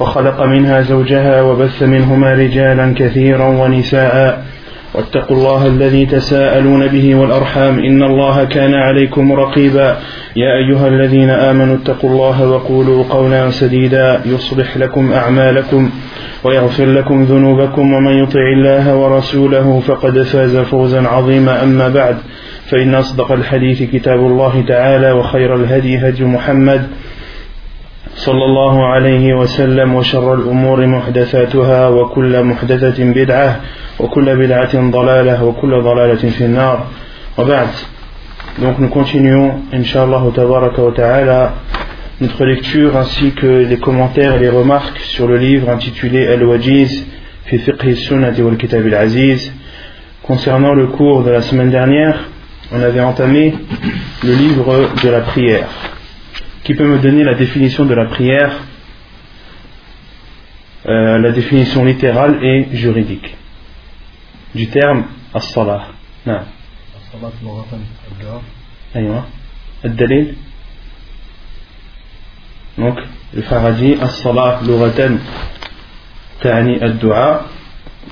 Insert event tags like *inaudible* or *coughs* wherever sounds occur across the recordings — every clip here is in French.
وخلق منها زوجها وبث منهما رجالا كثيرا ونساء. واتقوا الله الذي تساءلون به والأرحام. إن الله كان عليكم رقيبا. يا أيها الذين آمنوا اتقوا الله وقولوا قولا سديدا. يصلح لكم أعمالكم ويغفر لكم ذنوبكم. ومن يطع الله ورسوله فقد فاز فوزا عظيما. أما بعد فإن أصدق الحديث كتاب الله تعالى وخير الهدي هدي محمد. صلى الله عليه وسلم وشر الأمور محدثاتها وكل محدثة بدعة وكل بدعة ضلالة وكل ضلالة في النار وبعد Donc nous continuons, Inch'Allah wa ta'ala, notre lecture ainsi que les commentaires et les remarques sur le livre intitulé Al-Wajiz fi fiqh sunnati wal kitab al-aziz. Concernant le cours de la semaine dernière, on avait entamé le livre de la prière. Qui peut me donner la définition de la prière, euh, la définition littérale et juridique du terme as-salah نعم الصلاة لغة الدعاء أيوة الدليل donc le frère a dit as-salah lughatan تعني الدعاء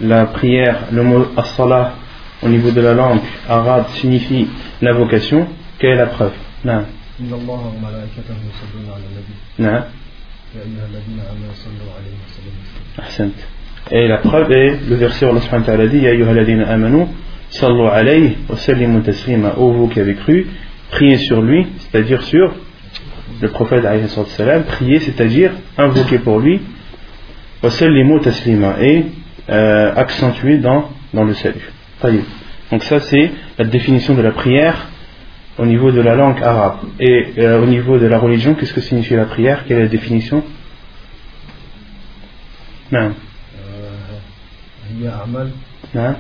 la prière le mot as-salah au niveau de la langue arabe signifie l'invocation quelle est la preuve نعم إن الله وملائكته يصلون على النبي نعم يا أيها الذين آمنوا صلوا عليه وسلموا تسليما أحسنت Et la preuve est le verset où Allah subhanahu wa ta'ala dit Ya ayyuhalladhina amanu sallu alayhi wa sallimu taslima Ô vous qui avez cru, priez sur lui, c'est-à-dire sur le prophète alayhi salam, priez, c'est-à-dire invoquez pour lui wa sallimu taslima et euh, accentuez dans, dans le salut. Taïb. Donc ça c'est la définition de la prière au niveau de la langue arabe. Et euh, au niveau de la religion, qu'est-ce que signifie la prière? Quelle est la définition? Non. Il y a Non.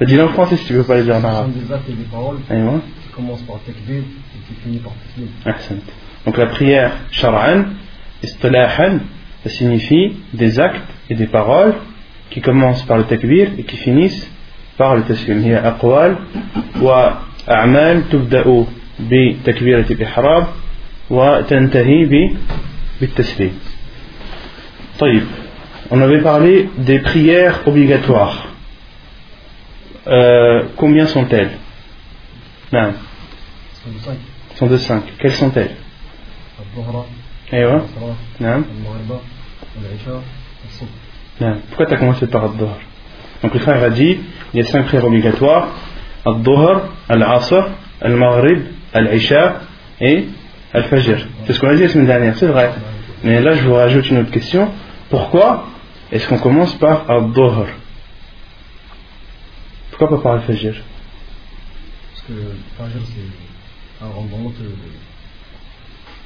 Dis-le en français si tu veux pas le dire en arabe. des actes et des paroles. Ah, qui commencent par takbir et qui finissent par taslim. Ah, Donc la prière, shar'an, istilahan, ça signifie des actes et des paroles qui commencent par le takbir et qui finissent par le taslim. هي أقوال وأعمال تبدأ بتكبيرة الإحرام وتنتهي ب- بالتسليم. طيب. On avait parlé des prières obligatoires. Euh, combien sont-elles Non, Ce sont des cinq. elles sont de cinq. Quelles sont-elles الظهر أيوة الصلاة نعم المغرب العشاء الصبح نعم pourquoi tu as commencé par Ad-Dhuhr Donc le frère a dit il y a cinq prières obligatoires Ad-Dhuhr, Al-Asr, Al-Maghrib, Al-Isha et Al-Fajr. C'est ce qu'on a dit la semaine dernière, c'est vrai. Mais là je vous rajoute une autre question. Pourquoi est-ce qu'on commence par Ad-Dhuhr Pourquoi pas par Al-Fajr Parce que Fajr c'est un rendement que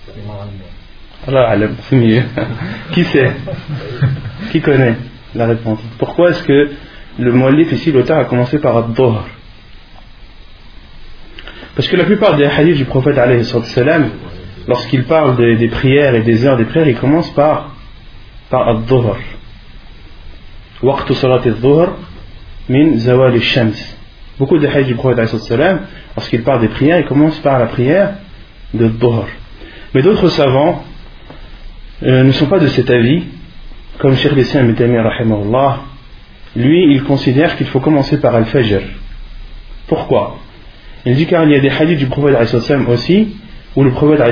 c'est. Allah alam, c'est mieux. Qui sait? Qui connaît la réponse? Pourquoi est-ce que le muallif ici, l'auteur, a commencé par Ad-Dhuhr? Parce que la plupart des hadiths du prophète, lorsqu'il parle des, prières et des heures des prières, il commence par, par Ad-Dhuhr. Waqtu salat al-Dhuhr min zawal al-Shams. Beaucoup de hadiths du prophète, lorsqu'il parle des prières, il commence par la prière de Dhuhr. Mais d'autres savants euh, ne sont pas de cet avis, comme Cheikh ibn Taymiyyah rahimahullah. Lui, il considère qu'il faut commencer par Al-Fajr. Pourquoi? Il dit car il y a des hadiths du prophète aussi, où le prophète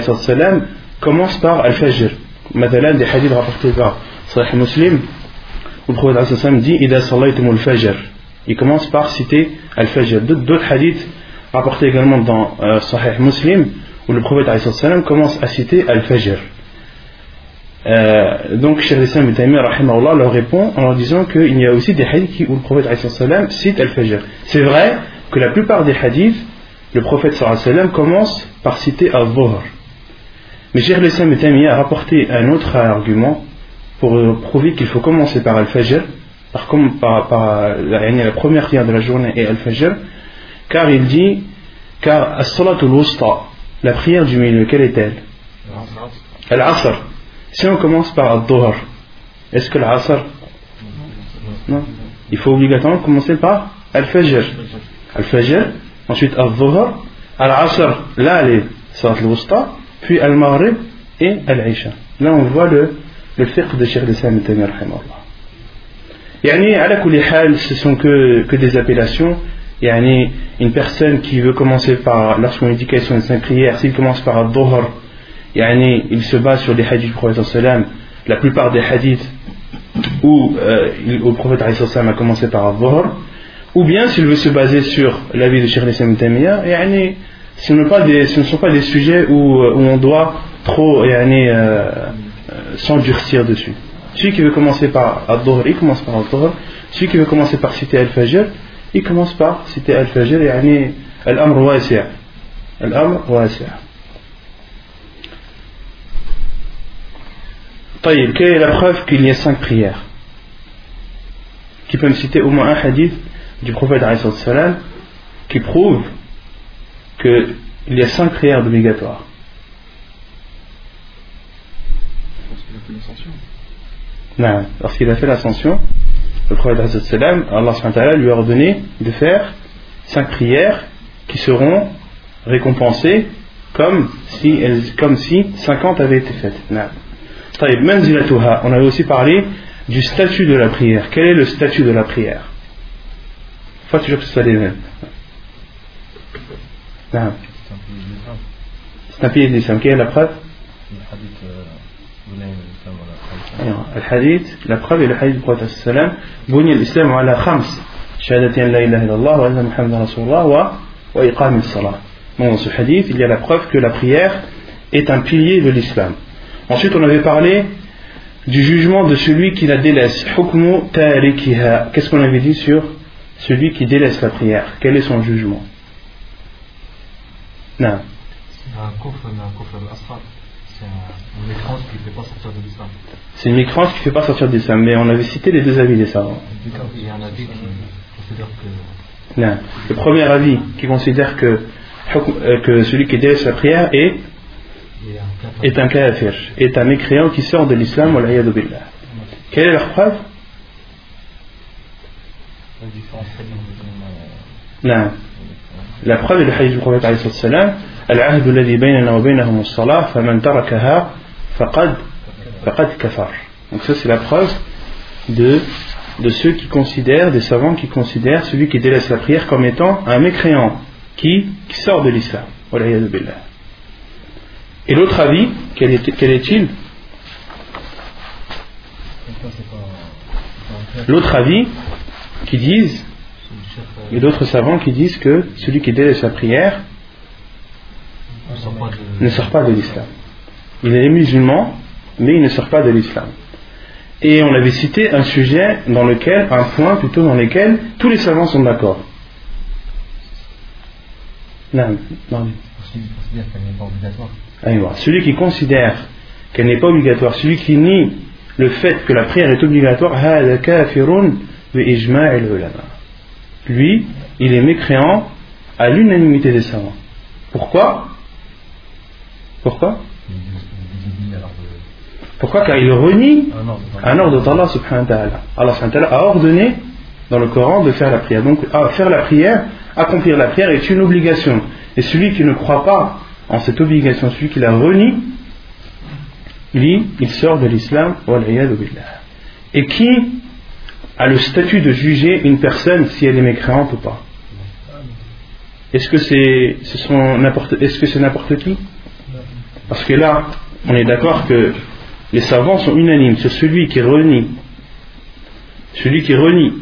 commence par Al-Fajr. Matalan, des hadiths rapportés par Sahih Muslim, où le prophète dit al-Fajr. Il commence par citer Al-Fajr. D'autres hadiths rapportés également dans euh, Sahih Muslim, où le prophète commence à citer Al-Fajr. Euh, donc, Cheikh Islam ibn leur répond en leur disant qu'il y a aussi des hadiths où le prophète salam cite Al-Fajr. C'est vrai que la plupart des hadiths, le prophète sallam commence par citer Al-Dhuhr. Mais Cheikh l'Islam a rapporté un autre argument pour prouver qu'il faut commencer par Al-Fajr, par, la, première prière de la journée et Al-Fajr, car il dit, car As-Salatul Wusta, la prière du milieu, quelle est-elle? Al-Asr. Si on commence par Al-Dhuhr, est-ce que l'Asr Non. Il faut obligatoirement commencer par Al-Fajr. Al-Fajr, ensuite Al-Dhuhr, Al-Asr, là, les Salat al-Wusta, puis Al-Maghrib et Al-Isha. Là, on voit le, le fiqh de Cheikh l'Islam Taymi Yani, à la ce sont que, que des appellations. Yani, une personne qui veut commencer par, lorsqu'on dit qu'elles sont une sainte prière, s'il commence par Al-Dhuhr, yani, il se base sur les hadiths du prophète la plupart des hadiths où euh, le prophète a commencé par Al-Dhuhr, ou bien s'il veut se baser sur la vie de Cheikh l'Islam yani, ce, ne sont pas des sujets où, où on doit trop yani, euh, s'endurcir dessus. Celui qui veut commencer par Al-Dhuhr, il commence par Al-Dhuhr. Celui qui veut commencer par citer Al-Fajr, il commence par citer Al-Fajr, yani Al-Amr Al-Amr wasi' Taïb, quelle est la preuve qu'il y a cinq prières Qui peut me citer au moins un hadith du prophète salam qui prouve qu'il y a cinq prières obligatoires. Non, lorsqu'il a fait l'ascension, le prophète salam, Allah lui a ordonné de faire cinq prières qui seront récompensées comme si, elles, comme si 50 avaient été faites. On avait aussi parlé du statut de la prière. Quel est le statut de la prière? Faut toujours que ce soit les mêmes. C'est un pays d'islam. Quelle est la preuve? Le hadith, la preuve est le hadith du prophète sallam. Bouni l'islam ala khams. Shahadatian la ilaha illallah wa anna muhammadan rasulullah wa wa iqam salah. Dans ce hadith, il y a la preuve que la prière est un pilier de l'islam. Ensuite, on avait parlé du jugement de celui qui la délaisse. Qu'est-ce qu'on avait dit sur celui qui délaisse la prière? Quel est son jugement? Non. C'est une mécrance qui ne fait pas sortir de l'islam. C'est une mécrance qui ne fait pas sortir de l'islam, mais on avait cité les deux avis des savants. Il y a un avis qui considère que. Non. Le premier avis qui considère que, euh, que celui qui délaisse la prière est, est un kafir, est un mécréant qui sort de l'islam, billah. Quelle est leur preuve Non. La preuve est le hadith du prophète العهد الذي بيننا وبينهم الصلاة فمن تركها فقد فقد كفر donc ça c'est la preuve de de ceux qui considèrent, des savants qui considèrent celui qui délaisse la prière comme étant un mécréant qui, qui sort de l'islam. et l'autre avis, quel est-il L'autre avis qui disent, a d'autres savants qui disent que celui qui délaisse la prière, ne sort pas de l'islam. Il est musulman, mais il ne sort pas de l'islam. Et on avait cité un sujet dans lequel, un point plutôt dans lequel tous les savants sont d'accord. Non, non. Celui qui considère qu'elle n'est pas obligatoire, celui qui nie le fait que la prière est obligatoire, lui, il est mécréant à l'unanimité des savants. Pourquoi? Pourquoi? Pourquoi? Car il renie un ordre d'Allah subhanahu wa ta'ala. Allah subhanahu wa a ordonné dans le Coran de faire la prière. Donc faire la prière, accomplir la prière est une obligation. Et celui qui ne croit pas en cette obligation, celui qui la renie, lui, il sort de l'islam. Et qui a le statut de juger une personne si elle est mécréante ou pas Est-ce que c'est n'importe qui parce que là, on est d'accord que les savants sont unanimes sur celui qui renie, celui qui renie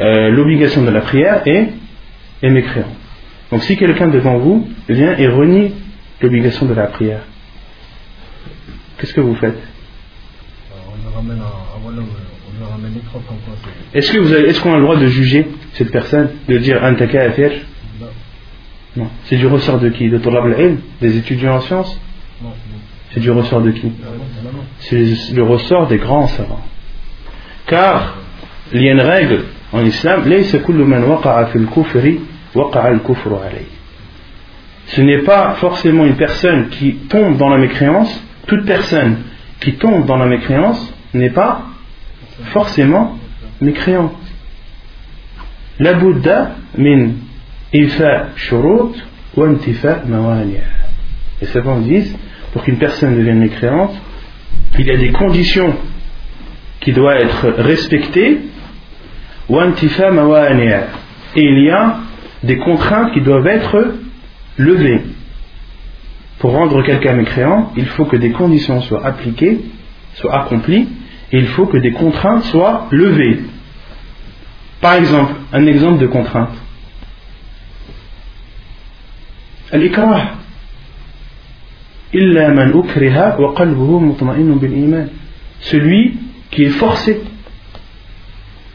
euh, l'obligation de la prière est mécréant. Donc si quelqu'un devant vous vient et renie l'obligation de la prière, qu'est-ce que vous faites? Est-ce que vous est-ce qu'on a le droit de juger cette personne, de dire faire Non. C'est du ressort de qui? De Torab Des étudiants en sciences? C'est du ressort de qui? C'est le ressort des grands savants. Car il y a une règle en islam ce n'est pas forcément une personne qui tombe dans la mécréance. Toute personne qui tombe dans la mécréance n'est pas forcément mécréante. La Bouddha min ifa shurut wa intifa les disent pour qu'une personne devienne mécréante il y a des conditions qui doivent être respectées. Et il y a des contraintes qui doivent être levées. Pour rendre quelqu'un mécréant, il faut que des conditions soient appliquées, soient accomplies, et il faut que des contraintes soient levées. Par exemple, un exemple de contrainte. Celui qui est forcé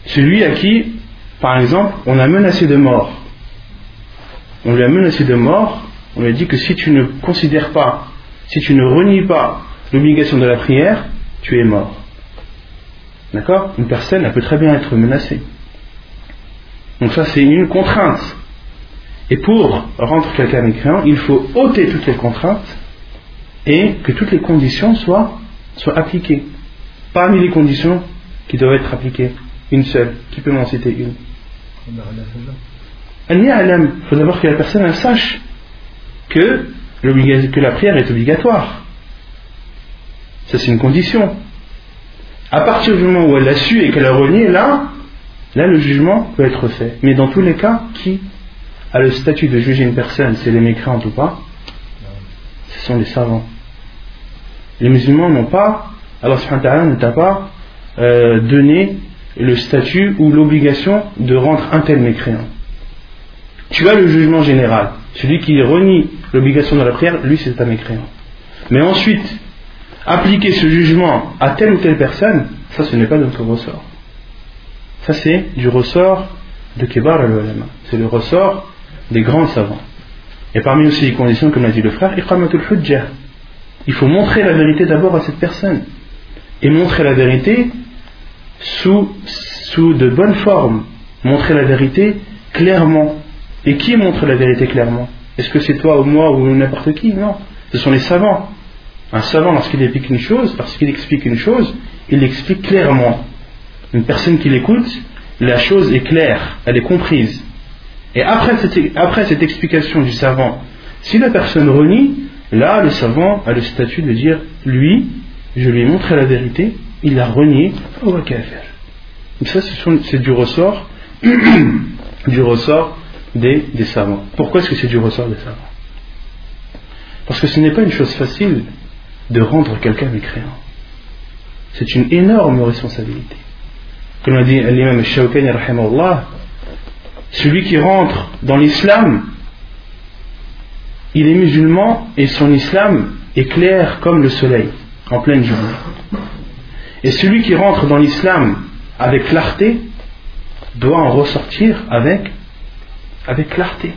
celui à qui, par exemple, on a menacé de mort. On lui a menacé de mort, on lui a dit que si tu ne considères pas, si tu ne renies pas l'obligation de la prière, tu es mort. D'accord? Une personne, elle peut très bien être menacée. Donc ça, c'est une contrainte. Et pour rendre quelqu'un mécréant, il faut ôter toutes les contraintes et que toutes les conditions soient, soient appliquées. Parmi les conditions qui doivent être appliquées, une seule. Qui peut m'en citer une Il faut d'abord que la personne sache que, que la prière est obligatoire. Ça, c'est une condition. À partir du moment où elle l'a su et qu'elle a renié, là, là, le jugement peut être fait. Mais dans tous les cas, qui a le statut de juger une personne, c'est les mécréantes ou pas? Ce sont les savants. Les musulmans n'ont pas, alors subhanahu ne t'a pas euh, donné le statut ou l'obligation de rendre un tel mécréant. Tu as le jugement général. Celui qui renie l'obligation de la prière, lui c'est un mécréant. Mais ensuite, appliquer ce jugement à telle ou telle personne, ça ce n'est pas notre ressort. Ça c'est du ressort de Kebar al C'est le ressort des grands savants. Et parmi aussi les conditions, comme l'a dit le frère, il faut montrer la vérité d'abord à cette personne. Et montrer la vérité sous, sous de bonnes formes, montrer la vérité clairement. Et qui montre la vérité clairement? Est-ce que c'est toi ou moi ou n'importe qui? Non. Ce sont les savants. Un savant, lorsqu'il explique une chose, lorsqu'il explique une chose, il l'explique clairement. Une personne qui l'écoute, la chose est claire, elle est comprise. Et après cette, après cette explication du savant, si la personne renie, là, le savant a le statut de dire, lui, je lui ai montré la vérité, il a renié au kafir. Ça, c'est du ressort, *clears throat* du ressort des, savants. Pourquoi est-ce que c'est du ressort des savants? Parce que ce n'est pas une chose facile de rendre quelqu'un mécréant. C'est une énorme responsabilité. Comme l'a dit l'imam Shawkani, celui qui rentre dans l'islam, il est musulman et son islam est clair comme le soleil en pleine journée. Et celui qui rentre dans l'islam avec clarté doit en ressortir avec, avec clarté.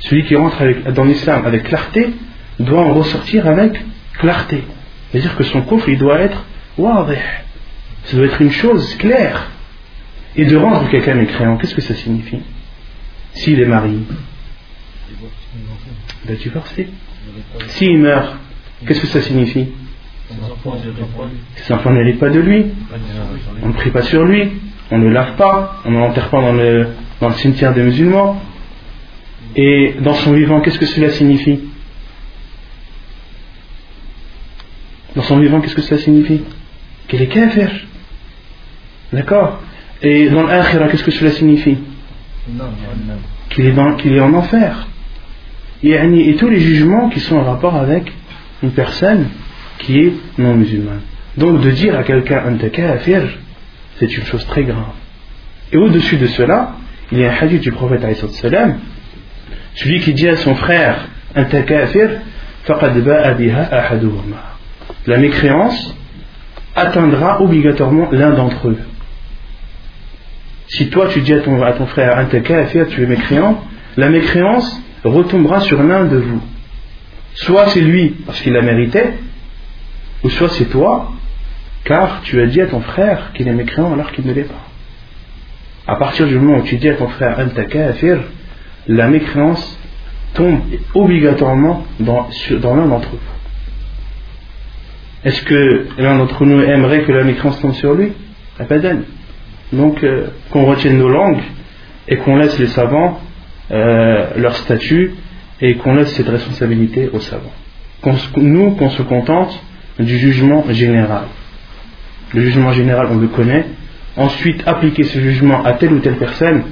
Celui qui rentre dans l'islam avec clarté doit en ressortir avec clarté. C'est-à-dire que son coffre, il doit être wadih. Ça doit être une chose claire. Et de rendre quelqu'un mécréant, qu'est-ce que ça signifie S'il est marié, il va divorcer. S'il meurt, qu'est-ce que ça signifie ses enfants n'héritent pas de lui. On ne prie pas sur lui. On ne lave pas. On ne l'enterre pas dans le, dans le cimetière des musulmans. Et dans son vivant, qu'est-ce que cela signifie? Dans son vivant, qu'est-ce que cela signifie? Qu'il est kafir. D'accord? Et dans l'akhira, qu'est-ce que cela signifie? Qu'il est, qu'il est en enfer. Et, tous les jugements qui sont en rapport avec une personne qui est non musulman. Donc de dire à quelqu'un anta kafir, c'est une chose très grave. Et au-dessus de cela, il y a un hadith du prophète salam, celui qui dit à son frère anta kafir, faqad. La mécréance atteindra obligatoirement l'un d'entre eux. Si toi tu dis à ton, à ton frère anta kafir, tu es mécréant, la mécréance retombera sur l'un de vous. Soit c'est lui parce qu'il la méritait, ou soit c'est toi, car tu as dit à ton frère qu'il est mécréant alors qu'il ne l'est pas. À partir du moment où tu dis à ton frère Anta kafir, la mécréance tombe obligatoirement dans, dans l'un d'entre vous. Est-ce que l'un d'entre nous aimerait que la mécréance tombe sur lui? Abadan. Donc, euh, qu'on retienne nos langues et qu'on laisse les savants euh, leur statut et qu'on laisse cette responsabilité aux savants. nous, qu'on se contente du jugement général. Le jugement général, on le connaît. Ensuite, appliquer ce jugement à telle ou telle personne,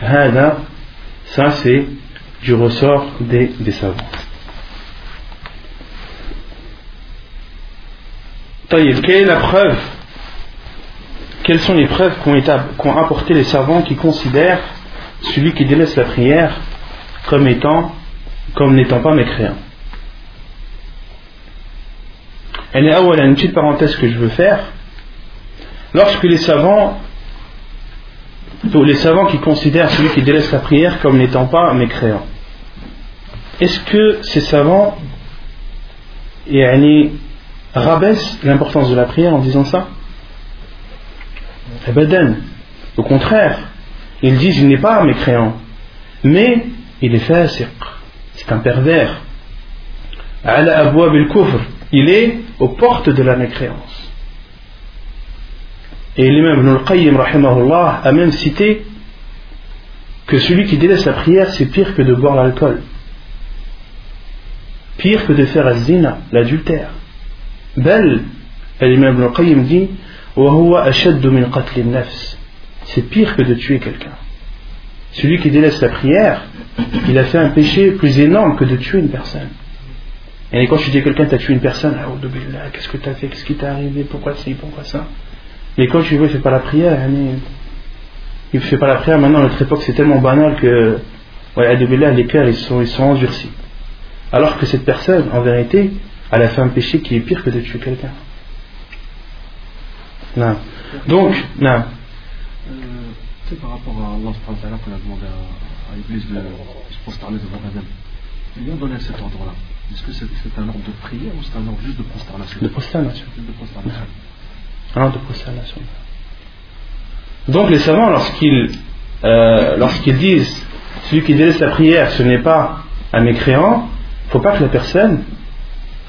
ça c'est du ressort des, des savants. Quelle est la preuve? Quelles sont les preuves qu'ont apporté les savants qui considèrent celui qui délaisse la prière comme étant, comme n'étant pas mécréant? Elle est une petite parenthèse que je veux faire. Lorsque les savants, les savants qui considèrent celui qui délaisse la prière comme n'étant pas mécréant, est-ce que ces savants rabaissent l'importance de la prière en disant ça? Abadan. Au contraire, ils disent il n'est pas mécréant, mais il est fasiq, c'est un pervers. Il est aux portes de la mécréance. Et l'imam Ibn al-Qayyim a même cité que celui qui délaisse la prière, c'est pire que de boire l'alcool. Pire que de faire az-zina, l'adultère. Bel, l'imam Ibn al-Qayyim dit, c'est pire que de tuer quelqu'un. Celui qui délaisse la prière, il a fait un péché plus énorme que de tuer une personne. Et quand tu dis à quelqu'un, tu as tué une personne, qu'est-ce que tu as fait, qu'est-ce qui t'est arrivé, pourquoi c'est, pourquoi ça? Mais quand tu vois, il ne fait pas la prière, il ne fait pas la prière, maintenant, notre époque, c'est tellement banal que, les cœurs, ils sont, ils sont endurcis. Alors que cette personne, en vérité, elle a fait un péché qui est pire que de tuer quelqu'un. Non. Donc, non. Euh, tu sais, par rapport à Allah qu'on a demandé à, à l'Église de se prosterner devant Adam, il lui a donné cet ordre-là. Est-ce que c'est un ordre de prière ou c'est un ordre juste de prosternation? De prosternation. De prosternation. Ordre de. Donc les savants, lorsqu'ils euh, disent celui qui délaisse la prière, ce n'est pas un mécréant, il ne faut pas que la personne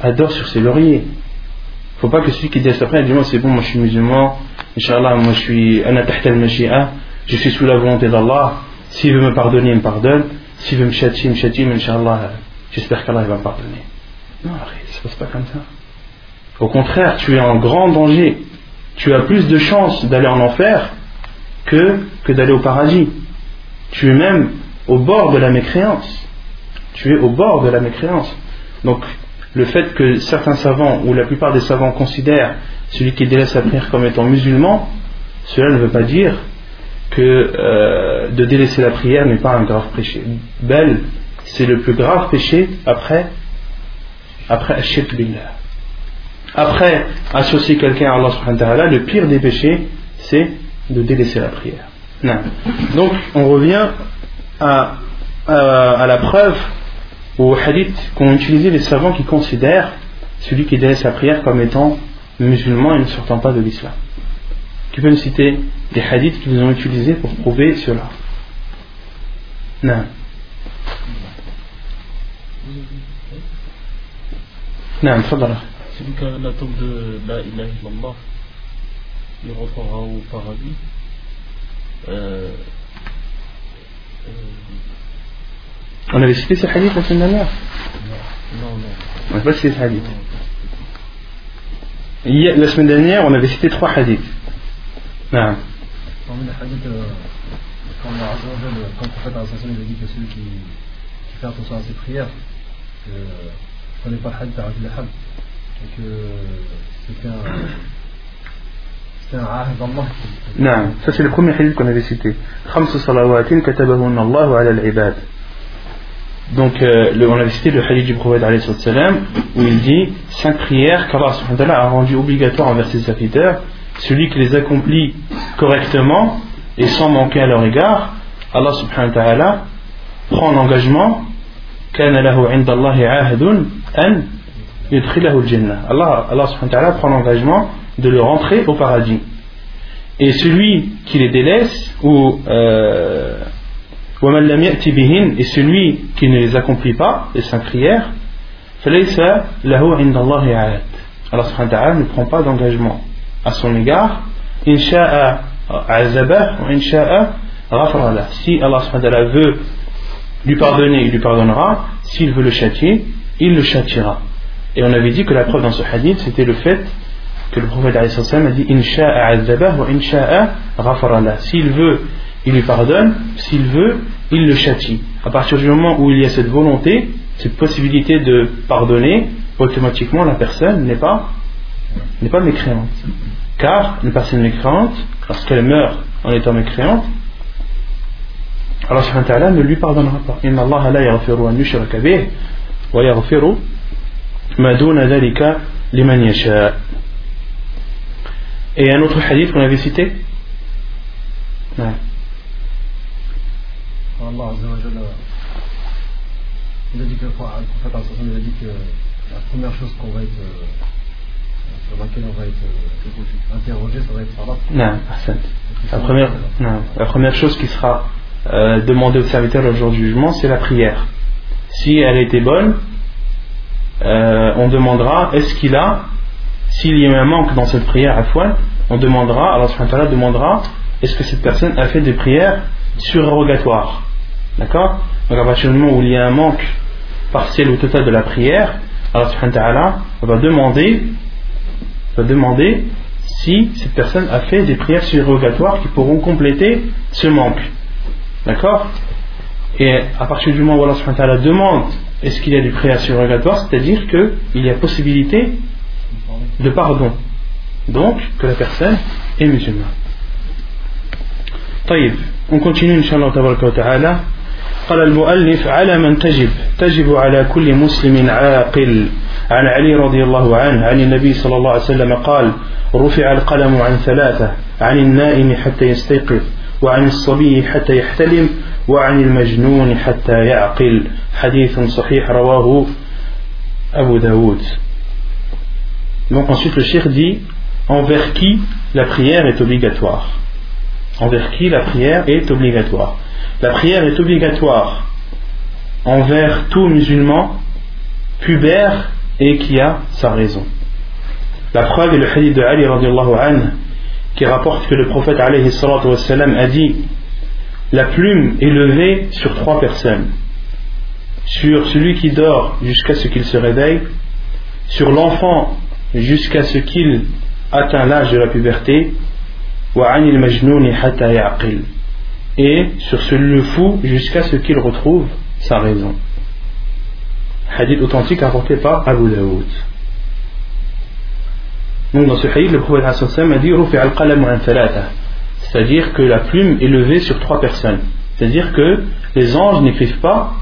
adore sur ses lauriers. Il ne faut pas que celui qui délaisse la prière dise c'est bon, moi je suis musulman, Inch'Allah, moi je suis je suis sous la volonté d'Allah, s'il veut me pardonner, il me pardonne, s'il veut me châtier, il me châtie, j'espère qu'Allah va me pardonner. Non, ça ne se passe pas comme ça. Au contraire, tu es en grand danger. Tu as plus de chances d'aller en enfer que, d'aller au paradis. Tu es même au bord de la mécréance. Tu es au bord de la mécréance. Donc, le fait que certains savants, ou la plupart des savants considèrent celui qui délaisse sa prière comme étant musulman, cela ne veut pas dire que euh, de délaisser la prière n'est pas un grave péché. Bel, c'est le plus grave péché après, après Billah après associer quelqu'un à Allah subhanahu le pire des péchés, c'est de délaisser la prière. Non. Donc, on revient à, à, la preuve, au hadith qu'ont utilisé les savants qui considèrent celui qui délaisse la prière comme étant musulman et ne sortant pas de l'islam. Tu peux me citer des hadiths qu'ils ont utilisés pour prouver cela Non. Non, celui qui a la tombe de la ilaha illallah il rentrera au paradis. Euh, euh, on avait cité ce hadith la semaine dernière non non on n'a pas cité ce hadith. La semaine dernière on avait cité trois hadiths. Non parmi les hadiths quand le prophète a dit que celui qui, qui fait attention à ses prières que on n'est pas le hadith à Rajul Hab et que c'est un. C'est un. Non, ça c'est le premier hadith qu'on avait cité. Salawatin katabahun Allahu ala al-ibad. Donc, euh, le, on avait cité le hadith du prophète où il dit cinq prières qu'Allah a rendues obligatoires envers ses serviteurs. Celui qui les accomplit correctement et sans manquer à leur égard, Allah subhanahu wa ta'ala prend l'engagement Allah, Allah subhanahu prend l'engagement de le rentrer au paradis. Et celui qui les délaisse, ou euh, et celui qui ne les accomplit pas, les cinq prières, Allah subhanahu ne prend pas d'engagement à son égard. Insha'a ou insha'a. Si Allah subhanahu veut lui pardonner, il lui pardonnera. S'il veut le châtier, il le châtiera et on avait dit que la preuve dans ce hadith c'était le fait que le prophète a dit S'il veut, il lui pardonne, s'il veut, il le châtie. À partir du moment où il y a cette volonté, cette possibilité de pardonner, automatiquement la personne n'est pas, n'est pas mécréante. Car une personne mécréante, lorsqu'elle meurt en étant mécréante, Allah wa ne lui pardonnera pas. Inna Allah la yaghfiru an yushraka bih wa yaghfiru ma duna dhalika liman yasha'. Et un autre hadith qu'on avait cité Non. Allah il a dit que le prophète il a dit que la première chose qu'on va être euh, sur laquelle on va être euh, interrogé, ça va être Salah. Non, la première, non, la première chose qui sera euh, demandée au serviteur le jour du jugement, c'est la prière. Si elle était bonne, euh, on demandera est-ce qu'il a s'il y a un manque dans cette prière à foi, on demandera, Allah subhanahu demandera est-ce que cette personne a fait des prières surrogatoires D'accord? Donc à partir du moment où il y a un manque partiel ou total de la prière, Allah subhanahu va demander, va demander si cette personne a fait des prières surrogatoires qui pourront compléter ce manque. D'accord? Et à partir du moment où Allah demande est-ce qu'il y a des prières surrogatoires, c'est-à-dire qu'il y a possibilité de pardon. Donc, que la personne est musulmane. طيب on continue إن شاء الله تبارك وتعالى قال المؤلف على من تجب تجب على كل مسلم عاقل عن علي رضي الله عنه عن النبي صلى الله عليه وسلم قال رفع القلم عن ثلاثة عن النائم حتى يستيقظ وعن الصبي حتى يحتلم وعن المجنون حتى يعقل حديث صحيح رواه أبو داود Donc ensuite le shir dit envers qui la prière est obligatoire. Envers qui la prière est obligatoire. La prière est obligatoire envers tout musulman pubère et qui a sa raison. La preuve est le hadith de Ali anhu, qui rapporte que le prophète a dit la plume est levée sur trois personnes. Sur celui qui dort jusqu'à ce qu'il se réveille, sur l'enfant jusqu'à ce qu'il atteint l'âge de la puberté et sur celui le fou jusqu'à ce qu'il retrouve sa raison. Hadith authentique apporté par Abu Daoud. Dans ce hadith le prophète a dit c'est-à-dire que la plume est levée sur trois personnes c'est-à-dire que les anges n'écrivent pas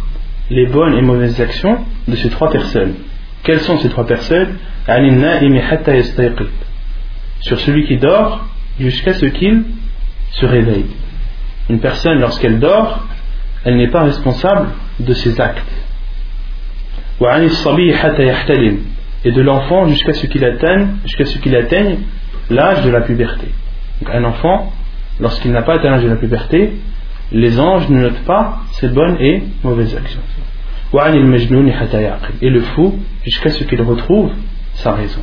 les bonnes et mauvaises actions de ces trois personnes quelles sont ces trois personnes? Sur celui qui dort jusqu'à ce qu'il se réveille. Une personne, lorsqu'elle dort, elle n'est pas responsable de ses actes. Et de l'enfant jusqu'à ce qu'il atteigne, jusqu'à ce qu'il atteigne l'âge de la puberté. Donc un enfant, lorsqu'il n'a pas atteint l'âge de la puberté, les anges ne notent pas ses bonnes et mauvaises actions. Et le fou jusqu'à ce qu'il retrouve sa raison.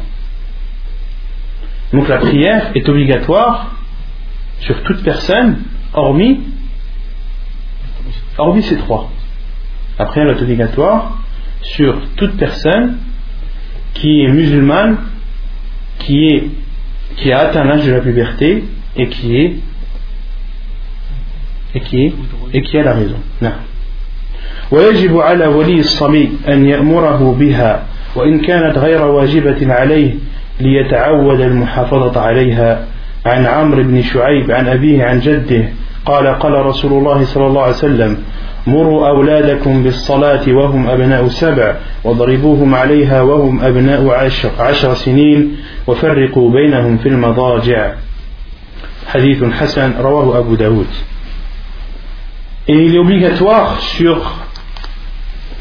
Donc la prière est obligatoire sur toute personne, hormis, hormis ces trois. La prière est obligatoire sur toute personne qui est musulmane, qui, est, qui a atteint l'âge de la puberté et qui est et qui est et qui a la raison. ويجب على ولي الصبي أن يأمره بها وإن كانت غير واجبة عليه ليتعود المحافظة عليها. عن عمرو بن شعيب عن أبيه عن جده قال قال رسول الله صلى الله عليه وسلم مروا أولادكم بالصلاة وهم أبناء سبع واضربوهم عليها وهم أبناء عشر, عشر سنين وفرقوا بينهم في المضاجع. حديث حسن رواه أبو داود. Et il est obligatoire sur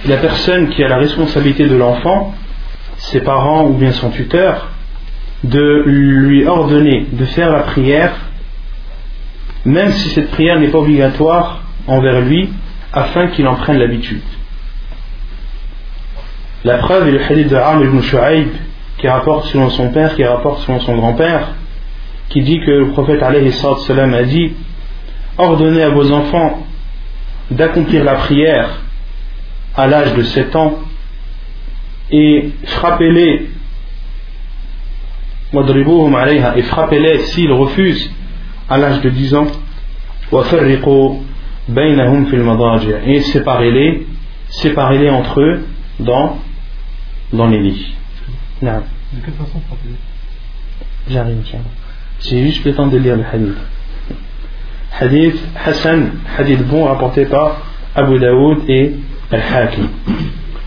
la personne qui a la responsabilité de l'enfant, ses parents ou bien son tuteur, de lui ordonner de faire la prière, même si cette prière n'est pas obligatoire envers lui, afin qu'il en prenne l'habitude. La preuve est le hadith de Arm ibn Shu'aib, qui rapporte selon son père, qui rapporte selon son grand-père, qui dit que le prophète a dit Ordonnez à vos enfants d'accomplir la prière à l'âge de 7 ans et frappez-les et frappez-les s'ils refusent à l'âge de 10 ans et séparez-les séparez-les entre eux dans, dans les lits. De quelle façon frapper j'arrive j'ai juste le temps de lire le hadith hadith Hassan hadith bon rapporté par Abu Daoud et Al-Hakim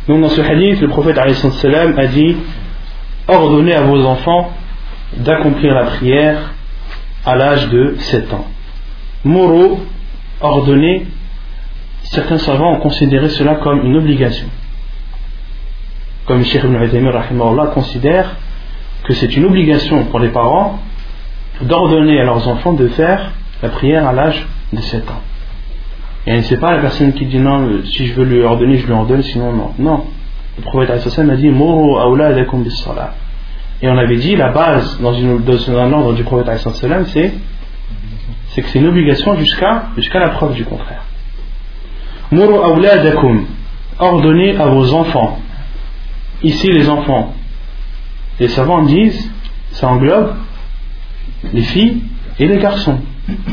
donc dans ce hadith le prophète a dit ordonnez à vos enfants d'accomplir la prière à l'âge de 7 ans. Moro, ordonné, certains savants ont considéré cela comme une obligation. Comme Cheikh Ibn Uthaymin considère que c'est une obligation pour les parents d'ordonner à leurs enfants de faire la prière à l'âge de 7 ans. Et ce n'est pas la personne qui dit non, si je veux lui ordonner, je lui ordonne, sinon non. Non. Le prophète a dit Moro awladakum bis salat et on avait dit, la base dans, une, dans un ordre du prophète c'est c'est que c'est une obligation jusqu'à la preuve du contraire. Awladakum, ordonnez à vos enfants. Ici, les enfants. Les savants disent, ça englobe les filles et les garçons.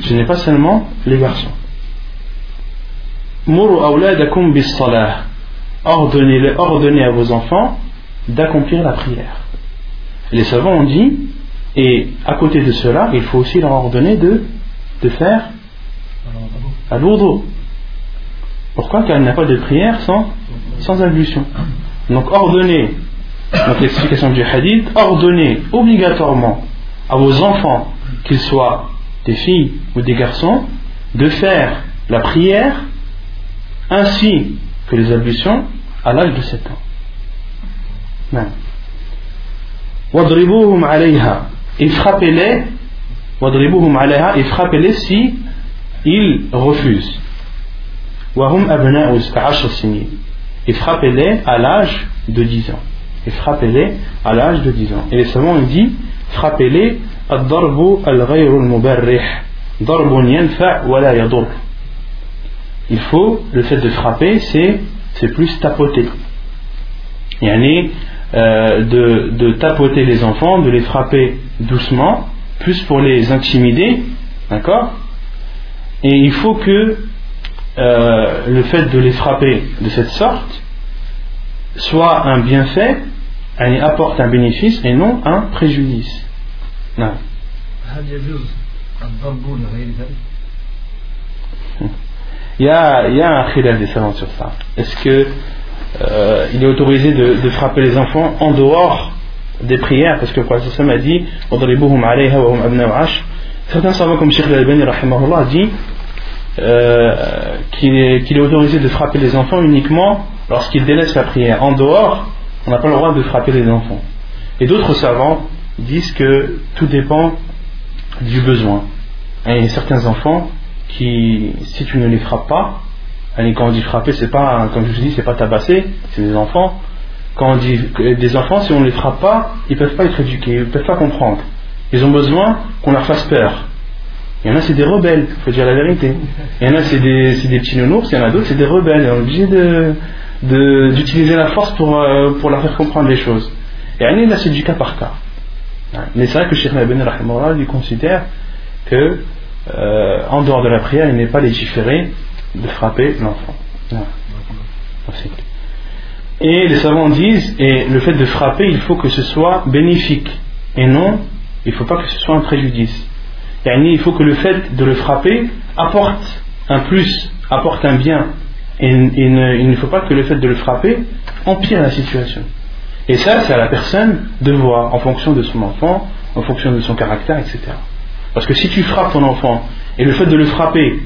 Ce n'est pas seulement les garçons. Ordonnez, ordonnez à vos enfants d'accomplir la prière les savants ont dit, et à côté de cela, il faut aussi leur ordonner de, de faire à. Pourquoi? Car il n'y a pas de prière sans, sans ablution. Donc ordonner, donc l'explication du hadith, ordonner obligatoirement à vos enfants, qu'ils soient des filles ou des garçons de faire la prière ainsi que les ablutions à l'âge de 7 ans. Et frappez-les Wadribuhum alayha et frappez-les si ils refusent. Et hum frappez-les à l'âge de 10 ans. Et frappez-les à l'âge de 10 ans. Et les savants, il dit frappez-les الضرب الغير المبرح ضرب ينفع ولا يضر il faut le fait de frapper c'est c'est plus tapoter يعني euh, de, de, tapoter les enfants, de les frapper doucement, plus pour les intimider, d'accord Et il faut que euh, le fait de les frapper de cette sorte soit un bienfait, apporte un bénéfice et non un préjudice. Non. Il y a, il y a un khilaf des savants sur ça. Est-ce que euh, il est autorisé de, de, frapper les enfants en dehors des prières, parce que le prophète a dit Certains savants comme Sheikh Al-Albani dit euh, qu'il est, est, autorisé de frapper les enfants uniquement lorsqu'ils délaissent la prière. En dehors, on n'a pas le droit de frapper les enfants. Et d'autres savants disent que tout dépend du besoin. Et certains enfants qui, si tu ne les frappes pas, quand on dit frapper, c'est pas, comme je vous dis, c'est pas tabasser, c'est des enfants. Quand on dit des enfants, si on ne les frappe pas, ils peuvent pas être éduqués, ils peuvent pas comprendre. Ils ont besoin qu'on leur fasse peur. Il y en a, c'est des rebelles, il faut dire la vérité. Il y en a, c'est des, des, petits nounours, il y en a d'autres, c'est des rebelles. On est obligé d'utiliser la force pour, euh, pour leur faire comprendre les choses. Et là, c'est du cas par cas. Mais c'est vrai que Sheikh Ibn lui considère que, euh, en dehors de la prière, il n'est pas légiféré de frapper l'enfant. Et les savants disent, et le fait de frapper, il faut que ce soit bénéfique, et non, il ne faut pas que ce soit un préjudice. Il faut que le fait de le frapper apporte un plus, apporte un bien, et, il ne faut pas que le fait de le frapper empire la situation. Et ça, c'est à la personne de voir, en fonction de son enfant, en fonction de son caractère, etc. Parce que si tu frappes ton enfant, et le fait de le frapper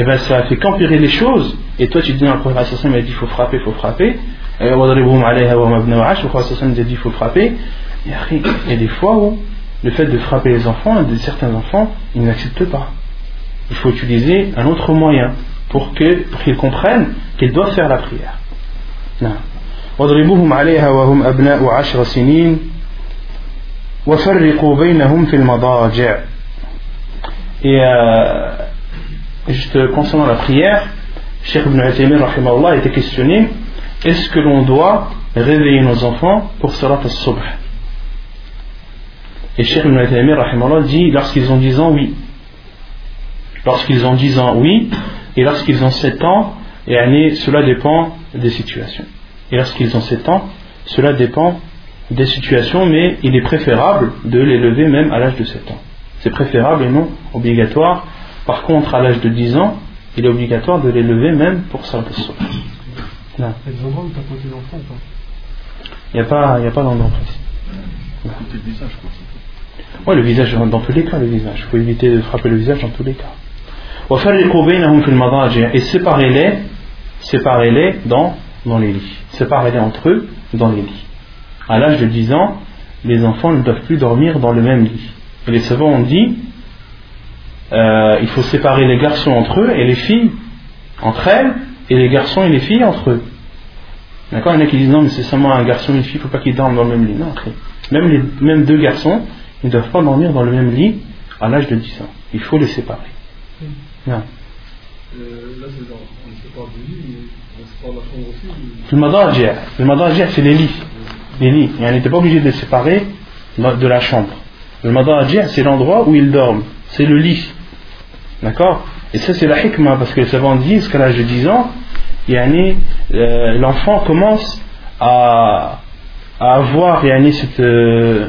eh bien ça fait qu'empirer les choses. Et toi tu dis, non, le prophète il a dit il faut frapper, il faut frapper. Et le prophète a dit il faut frapper. Il y a des fois où le fait de frapper les enfants, certains enfants, ils n'acceptent pas. Il faut utiliser un autre moyen pour qu'ils pour comprennent qu'ils doivent faire la prière. Non. واضربوهم عليها وهم أبناء عشر سنين وفرقوا بينهم في المضاجع Et euh, juste concernant la prière, Cheikh Ibn Uthaymin a été questionné est-ce que l'on doit réveiller nos enfants pour Salat al-Subh Et Cheikh Ibn Uthaymin dit lorsqu'ils ont 10 ans, oui. Lorsqu'ils ont 10 ans, oui. Et lorsqu'ils ont 7 ans, et cela dépend des situations. Et lorsqu'ils ont 7 ans, cela dépend des situations, mais il est préférable de les lever même à l'âge de 7 ans. C'est préférable et non obligatoire. Par contre, à l'âge de 10 ans, il est obligatoire de les lever même pour ça. Il n'y a pas, il a pas d'endroit précis. Oui, le visage, dans tous les cas, le visage. Il faut éviter de frapper le visage dans tous les cas. Et séparez-les, séparez-les dans, dans les lits. Séparez-les entre eux dans les lits. À l'âge de 10 ans, les enfants ne doivent plus dormir dans le même lit. Et les savants ont dit euh, il faut séparer les garçons entre eux et les filles entre elles, et les garçons et les filles entre eux. D'accord Il y en a qui disent non, mais c'est seulement un garçon et une fille, il ne faut pas qu'ils dorment dans le même lit. Non, même, les, même deux garçons, ils ne doivent pas dormir dans le même lit à l'âge de 10 ans. Il faut les séparer. Non. Le madajia, c'est les lits. Les lits. Et on n'était pas obligé de les séparer de la chambre. Le madajia, c'est l'endroit où ils dorment. C'est le lit. D'accord? Et ça, c'est la hikmah, parce que les savants disent qu'à l'âge de 10 ans, euh, l'enfant commence à, à avoir cette, euh,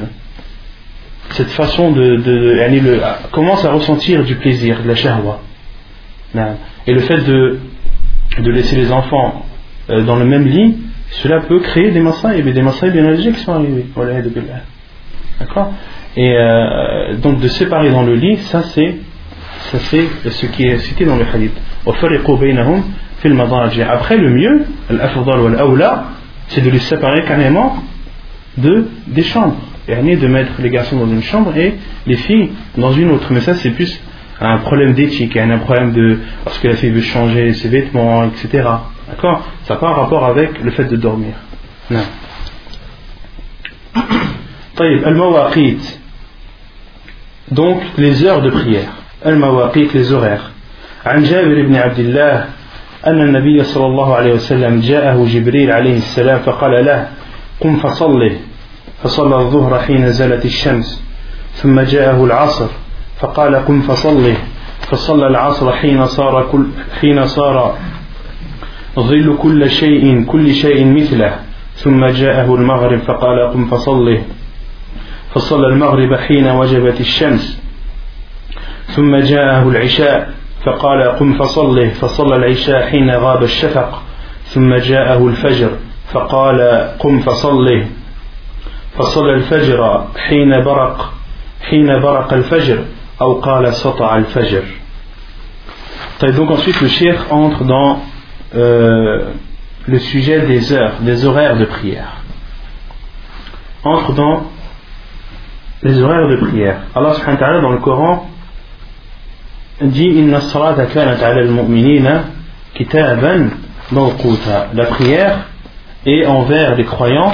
cette façon de. de le, commence à ressentir du plaisir, de la shahwa. Et le fait de, de laisser les enfants euh, dans le même lit, cela peut créer des et des massailles bien qui sont arrivés. D'accord? Et donc de séparer dans le lit, ça c'est ça c'est ce qui est cité dans le hadith. Après, le mieux, c'est de les séparer carrément de, des chambres. Et de mettre les garçons dans une chambre et les filles dans une autre. Mais ça, c'est plus un problème d'éthique, un problème de. parce que la fille veut changer ses vêtements, etc. D'accord Ça n'a pas un rapport avec le fait de dormir. Non. *coughs* Donc, les heures de prière. المواقيت les horaires عن جابر بن عبد الله أن النبي صلى الله عليه وسلم جاءه جبريل عليه السلام فقال له قم فصله فصلى الظهر حين زالت الشمس ثم جاءه العصر فقال قم فصله فصلى العصر حين صار كل حين صار ظل كل شيء كل شيء مثله. ثم جاءه المغرب فقال قم فصله فصلى المغرب حين وجبت الشمس. ثم جاءه العشاء فقال قم فصله فصلى العشاء حين غاب الشفق. ثم جاءه الفجر فقال قم فصله فصلى الفجر حين برق حين برق الفجر. al-fajr. Donc ensuite le shir entre dans euh, le sujet des heures, des horaires de prière. Entre dans les horaires de prière. Allah subhanahu wa ta'ala dans le Coran dit Inna salata kanat al-mu'minina kitaban mawquta. La prière est envers les croyants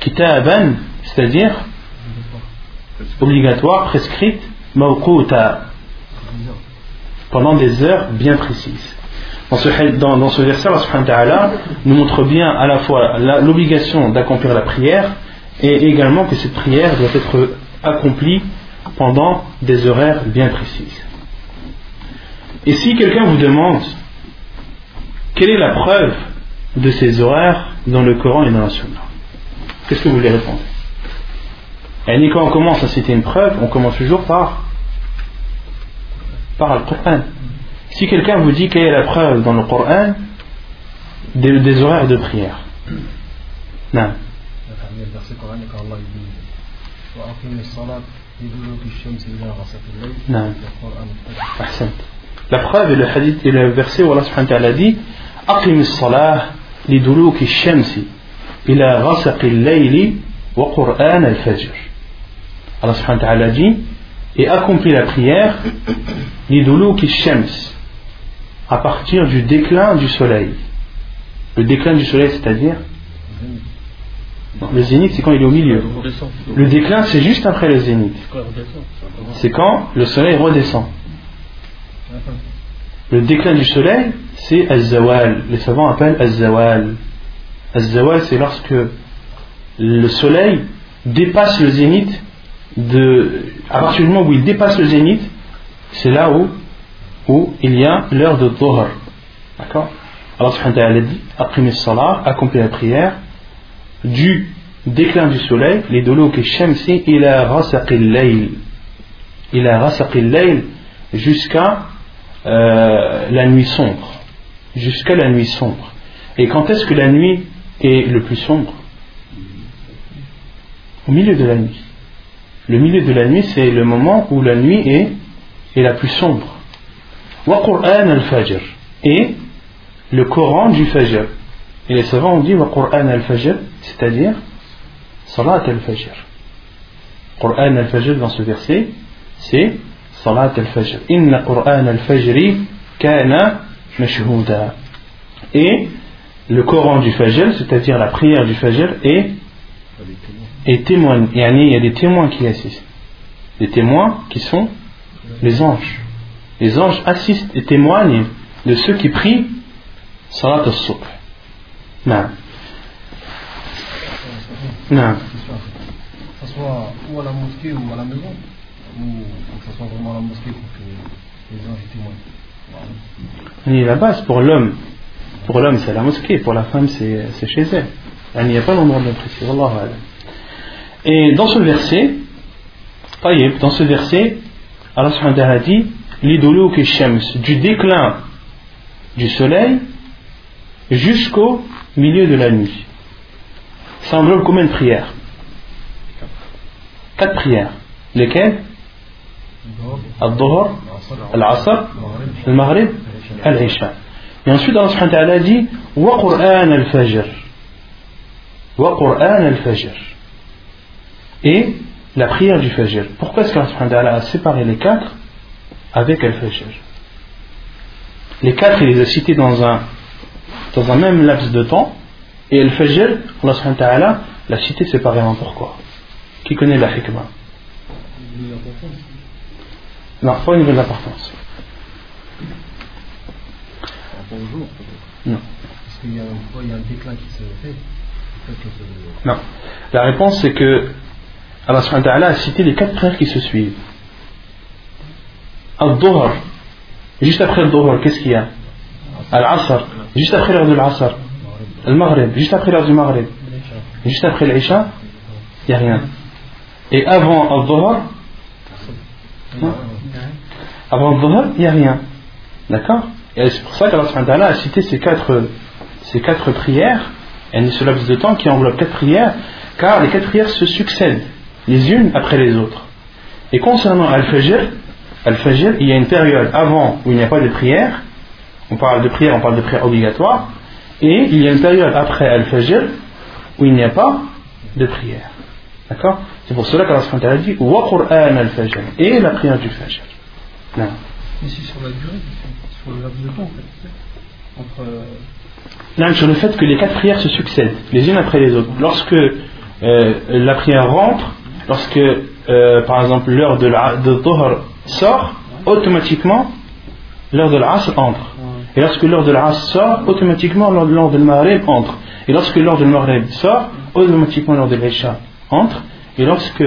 kitaban, c'est-à-dire obligatoire, prescrite, mawquta, pendant des heures bien précises. Dans ce, dans, dans ce verset, nous montre bien à la fois l'obligation d'accomplir la prière et également que cette prière doit être accomplie pendant des horaires bien précises. Et si quelqu'un vous demande quelle est la preuve de ces horaires dans le Coran et dans la Sunna, qu'est-ce que vous voulez répondre et quand on commence à citer une preuve, on commence toujours par, par le Coran. Si quelqu'un vous dit quelle est la preuve dans le Coran des, horaires de prière, non. non. La preuve est le hadith et le verset où Allah subhanahu dit Aqim salah li duluki shamsi ila ghasaqi al-layli wa qur'an al-fajr. Allah subhanahu wa ta'ala dit et accomplit la prière l'idoulouk shams à partir du déclin du soleil. Le déclin du soleil, c'est-à-dire Le zénith, c'est quand il est au milieu. Le déclin, c'est juste après le zénith. C'est quand le soleil redescend. Le déclin du soleil, c'est Az-Zawal. Les savants appellent Az-Zawal. C'est lorsque le soleil dépasse le zénith de, à partir du moment où il dépasse le zénith, c'est là où, où il y a l'heure de Dhuhr. D'accord Allah subhanahu wa ta'ala dit Après salat, accomplir la prière, du déclin du soleil, les dolos que shamsi ila rasaqil layl. Ila rasaqil layl jusqu'à euh, la nuit sombre, jusqu'à la nuit sombre. Et quand est-ce que la nuit est le plus sombre? Au milieu de la nuit. Le milieu de la nuit, c'est le moment où la nuit est, est la plus sombre. Qur'an al-Fajr. Et le Coran du Fajr. Et les savants ont dit Qur'an al-Fajr, c'est-à-dire Salat al-Fajr. Qur'an al-Fajr dans ce verset, c'est Salat al-Fajr. Inna Qur'an al-Fajri kana mashhouda. Et le Coran du Fajr, c'est-à-dire la prière du Fajr, est, est témoin. Il y a des témoins qui assistent. Des témoins qui sont les anges. Les anges assistent et témoignent de ceux qui prient Salat al-Subh. Non. Non. Que ce soit ou à la mosquée ou à la maison, ou que ce soit vraiment à la mosquée pour que les y témoignent. Et la base pour l'homme, pour l'homme c'est la mosquée, pour la femme c'est chez elle. Il n'y a pas d'endroit bien précis. Wallahu. Et dans ce verset, dans ce verset, Allah subhanahu wa ta'ala dit du déclin du soleil jusqu'au milieu de la nuit. Ça englobe combien de prières? Quatre prières. Lesquelles? Al-Dhuhr, Al-Asr, Al-Maghrib, Al-Isha. Et ensuite Allah subhanahu wa dit Wa Qur'an al-Fajr. Wa Qur'an al-Fajr. Et la prière du Fajr. Pourquoi est-ce qu'Allah a séparé les quatre avec al-Fajr Les quatre, il les a cités dans un, dans un même laps de temps. Et al-Fajr, Allah subhanahu wa ta'ala l'a cité séparément. Pourquoi? Qui connaît la hikmah? Non, pas au niveau de l'importance. Non. Parce qu'il y, a un- déclin qui se fait? Non. La réponse c'est que Allah subhanahu a cité les quatre prières qui se suivent. Al-Dhuhr. Juste après le Dhuhr, qu'est-ce qu'il y a? Al-Asr. Juste après l'heure de l'Asr. Al-Maghrib. Juste après l'heure du Maghrib. Juste après l'Isha, il n'y a rien. Et avant Al-Dhuhr, non. avant Al-Dhuhr, il n'y a rien. D'accord? Et c'est pour ça qu'Allah a cité ces quatre, ces quatre prières, et ce laps de temps qui englobe quatre prières, car les quatre prières se succèdent, les unes après les autres. Et concernant Al-Fajr, Al-Fajr, il y a une période avant où il n'y a pas de prière, on parle de prière, on parle de prière obligatoire, et il y a une période après Al-Fajr où il n'y a pas de prière. D'accord? C'est pour cela qu'Allah dit Wa Qur'an al-Fajr, et la prière du Fajr. Non. Ici sur la durée, sur le laps de temps en fait. Entre. euh, Là, sur le fait que les quatre prières se succèdent, les unes après les autres. Lorsque euh, la prière rentre, lorsque, euh, par exemple, l'heure de, la, de Dhuhr sort, automatiquement, l'heure de l'Asr entre. Et lorsque l'heure de l'Asr sort, automatiquement, l'heure de Maghrib entre. Et lorsque l'heure de Maghrib sort, automatiquement, l'heure de l'Isha entre. Et lorsque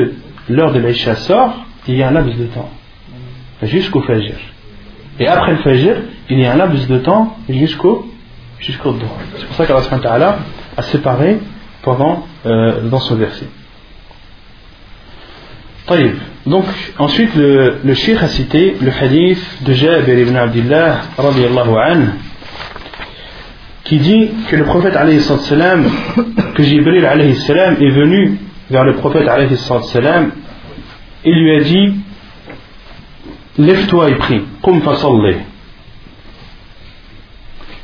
l'heure de l'Isha sort, il y a un laps de temps. Jusqu'au Fajr. Et après le Fajr, il y a un laps de temps jusqu'au jusqu'au. C'est pour ça qu'Allah a séparé pendant, euh, dans ce verset. Donc, ensuite, le, le a cité le hadith de Jabir ibn Abdullah an, qui dit que le prophète salam, Jibril est venu vers le Prophète et lui a dit: Lève-toi et prie, qum fasalli.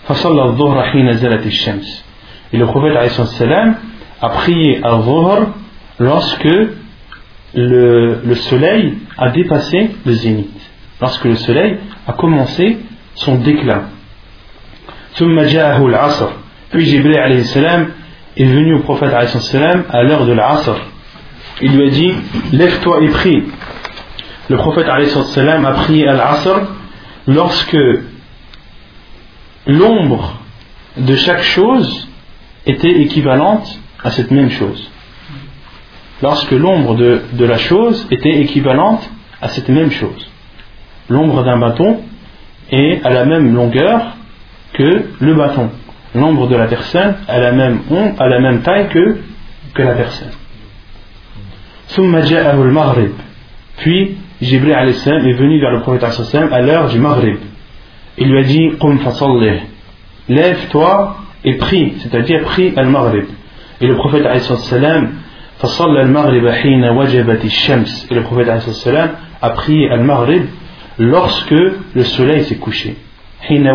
Fasalla dhuhra hina zalat shams Et le prophète a prié à dhuhr lorsque le, soleil a dépassé le zénith, lorsque le soleil a commencé son déclin. Puis Jibril est venu au prophète à l'heure de l'Asr. Il lui a dit Lève-toi et prie. Le prophète a prié à l'Asr lorsque l'ombre de chaque chose était équivalente à cette même chose. Lorsque l'ombre de, de la chose était équivalente à cette même chose. L'ombre d'un bâton est à la même longueur que le bâton. L'ombre de la personne a la même, à la même taille que, que la personne. Puis Jibril est venu vers le prophète à l'heure du Maghrib. Il lui a dit Lève-toi et prie, c'est-à-dire prie al-Maghrib. Et le prophète فصلى المغرب حين وجبت الشمس et le prophète a prié al-Maghrib lorsque le soleil s'est couché حين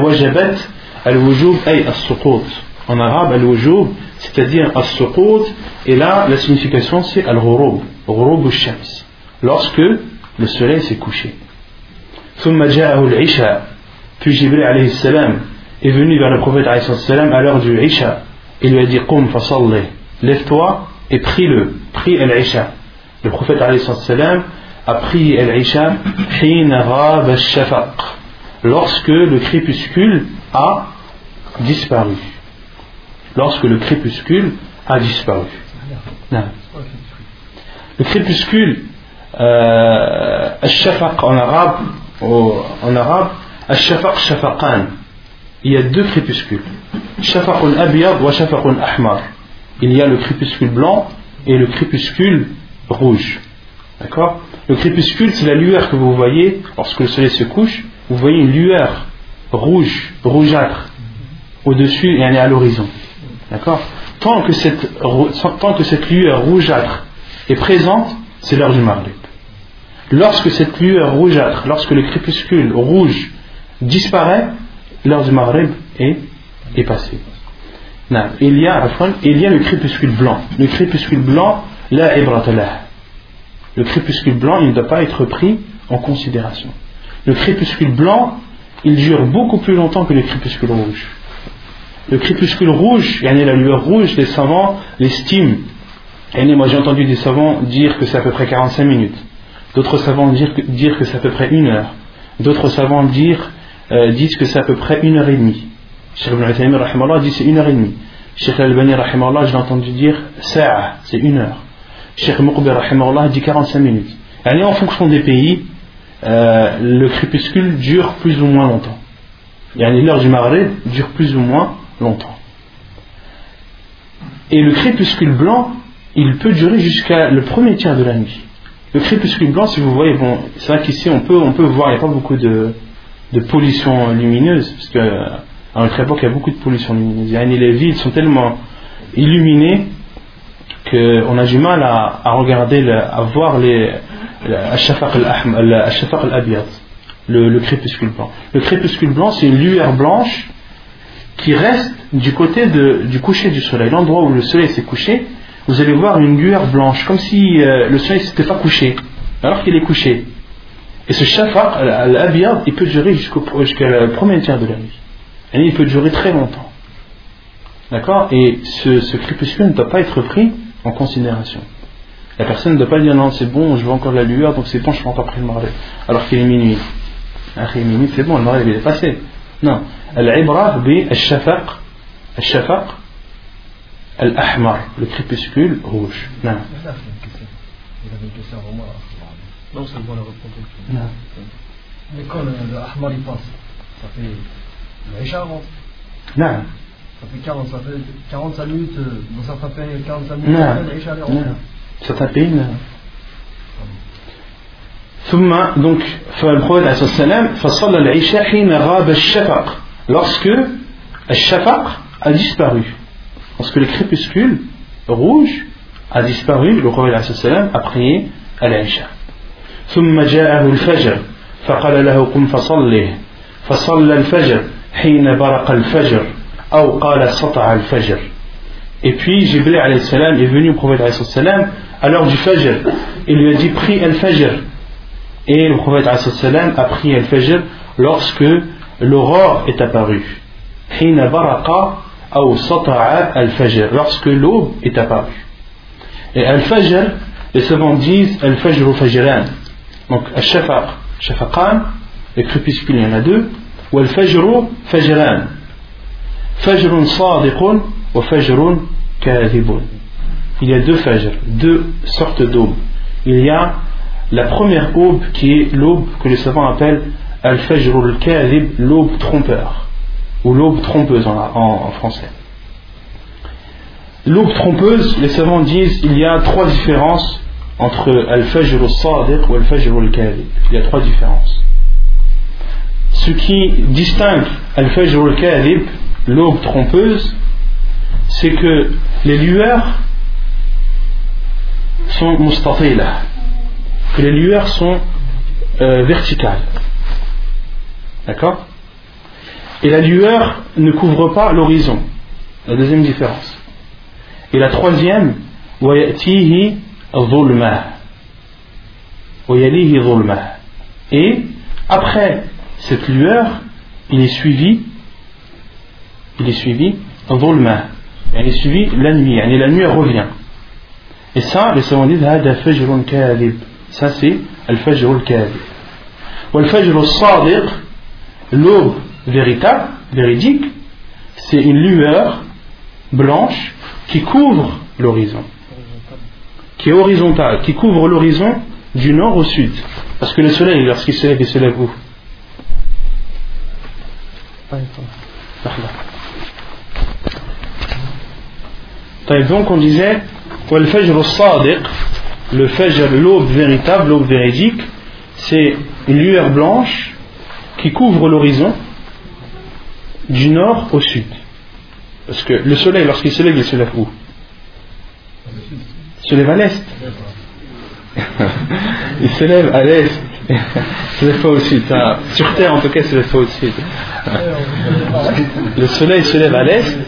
الوجوب أي السقوط en arabe al-wujub c'est-à-dire al-suqut et là la signification c'est al-ghurub ghurub al-shams lorsque le soleil s'est couché ثم جاءه العشاء puis Jibril alayhi salam est venu vers le prophète alayhi salam à l'heure du Isha il lui a dit qum fasalli lève-toi et prie-le prie al-Isha le prophète alayhi salam a prié al-Isha حين غاب الشفق lorsque le crépuscule a disparu. Lorsque le crépuscule a disparu. Le crépuscule, euh, shafaq en arabe, en arabe, shafaq shafaqan. Il y a deux crépuscules. Shafaqun abiyad wa shafaqun ahmar. il y a le crépuscule blanc et le crépuscule rouge. D'accord? Le crépuscule, c'est la lueur que vous voyez lorsque le soleil se couche. Vous voyez une lueur rouge, rougeâtre au-dessus et à l'horizon. D'accord? Tant que, cette, lueur rougeâtre est présente, c'est l'heure du Maghrib. Lorsque cette lueur rougeâtre, lorsque le crépuscule rouge disparaît, l'heure du Maghrib est, est passée. Il, y a, il y a le crépuscule blanc. Le crépuscule blanc, la Le crépuscule blanc, il ne doit pas être pris en considération. Le crépuscule blanc, il dure beaucoup plus longtemps que le crépuscule rouge le crépuscule rouge, la lueur rouge, les savants l'estiment. Moi j'ai entendu des savants dire que c'est à peu près 45 minutes. D'autres savants dire que, dire que c'est à peu près une heure. D'autres savants dire, euh, disent que c'est à peu près une heure et demie. Cheikh Ibn Uthaymin dit c'est une heure et demie. Cheikh Al-Bani je l'ai entendu dire sa'a, c'est une heure. Cheikh Muqbir dit 45 minutes. Et en fonction des pays, euh, le crépuscule dure plus ou moins longtemps. L'heure du Maghreb dure plus ou moins longtemps. Et le crépuscule blanc, il peut durer jusqu'à le premier tiers de la nuit. Le crépuscule blanc, si vous voyez, bon, c'est vrai qu'ici on peut, on peut voir, il n'y a pas beaucoup de, de pollution lumineuse, parce qu'à notre époque il y a beaucoup de pollution lumineuse. Les villes sont tellement illuminées qu'on a du mal à, regarder, à voir les, le, le crépuscule blanc. Le crépuscule blanc, c'est une lueur blanche qui reste du côté du coucher du soleil, l'endroit où le soleil s'est couché, vous allez voir une lueur blanche, comme si euh, le soleil ne s'était pas couché, alors qu'il est couché. Et ce shafaq, l'abiyad, il peut durer jusqu'à la première tiers de la nuit. Et il peut durer très longtemps. D'accord? Et ce, crépuscule ne doit pas être pris en considération. La personne ne doit pas dire non, c'est bon, je vois encore la lueur, donc c'est bon, je ne prends pas pris le Maghreb. Alors qu'il est minuit. Ah, alors qu'il est minuit, c'est bon, le Maghreb il est passé. Non. Al-Ibrah al-Shafaq, al-Ahmar, le crépuscule rouge. Non. Non, c'est bon, la réponse. Non. Mais quand le Ahmar il passe, ça fait. l'Aïcha avant. Non. Ça fait 40, ça fait 45 minutes, dans certains pays, 45 minutes, l'Aïcha avant. Non. Certains pays, non. ثم donc le prophète عليه الصلاة والسلام فصلى العشاء حين غاب الشفق lorsque Shafaq a disparu. Lorsque le crépuscule rouge a disparu, le prophète a prié à l'Aïcha. ثم جاءه الفجر فقال له قم فصله فصلى الفجر حين برق الفجر أو قال سطع الفجر Et puis Jibril alayhi salam est venu au prophète alayhi salam à l'heure du Fajr. Il lui a dit prie al-Fajr. Et le prophète alayhi salam a pris al-Fajr lorsque l'aurore est apparue. Hina baraka ou sata'a al-Fajr. Lorsque l'aube est apparue. Et al-Fajr, les savants disent al-Fajr ou Fajran. Donc al-Shafaq, Shafaqan, les crépuscules, il y en a deux. Il y a deux fajr, deux sortes d'aubes. Il y a la première aube qui est l'aube que les savants appellent al-fajr l'aube trompeur, ou l'aube trompeuse en, français. L'aube trompeuse, les savants disent il y a trois différences entre al-fajr al-sadiq ou al-fajr. Il y a trois différences. Ce qui distingue al-fajr al-kadhib, l'aube trompeuse, c'est que les lueurs sont mustatila, que les lueurs sont euh, verticales. D'accord? Et la lueur ne couvre pas l'horizon. La deuxième différence. Et la troisième, Et après cette lueur, il est suivi, il est suivi, elle est suivie la nuit, et la nuit revient. Et ça, les savants disent Ça, c'est Al-Fajr al-Kadhib. Al-Fajr al-Sadiq, l'aube véritable, véridique, c'est une lueur blanche qui couvre l'horizon. Qui est horizontale, qui couvre l'horizon du nord au sud. Parce que le soleil, lorsqu'il se lève, il se lève où? Donc on disait le fajr l'aube véritable l'aube véridique c'est une lueur blanche qui couvre l'horizon du nord au sud. Parce que le soleil lorsqu'il se lève il se lève où? *laughs* Il se lève à l'est. Il se lève à l'est se lève pas au sud sur terre en tout cas se lève pas au le soleil se lève à l'est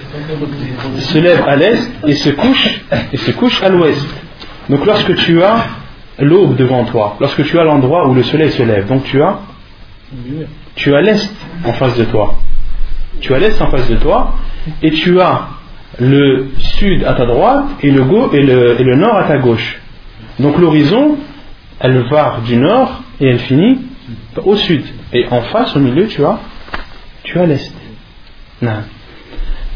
se lève à l'est et se couche et se couche à l'ouest. Donc lorsque tu as l'aube devant toi, lorsque tu as l'endroit où le soleil se lève, donc tu as tu as l'est en face de toi. Tu as l'est en face de toi et tu as le sud à ta droite et le, et le, et le nord à ta gauche. Donc l'horizon, elle va du nord et elle finit au sud. Et en face, au milieu, tu as, tu as l'est.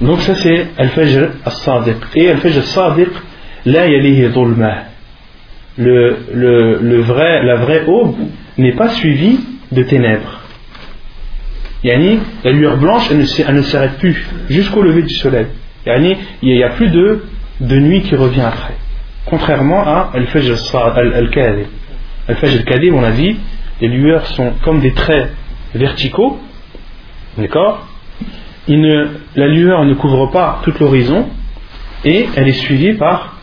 Donc ça c'est Al-Fajr al-Sadiq. Et Al-Fajr al-Sadiq, là yalihi dhulma. Le, le, le vrai, la vraie aube n'est pas suivie de ténèbres. Yani, la lueur blanche, elle ne, s'arrête plus jusqu'au lever du soleil. Yani, il n'y a, plus de, de nuit qui revient après. Contrairement à Al-Fajr al-Kadib. Al-Fajr al-Kadib, on a dit, les lueurs sont comme des traits verticaux, d'accord? La lueur ne couvre pas tout l'horizon et elle est suivie par,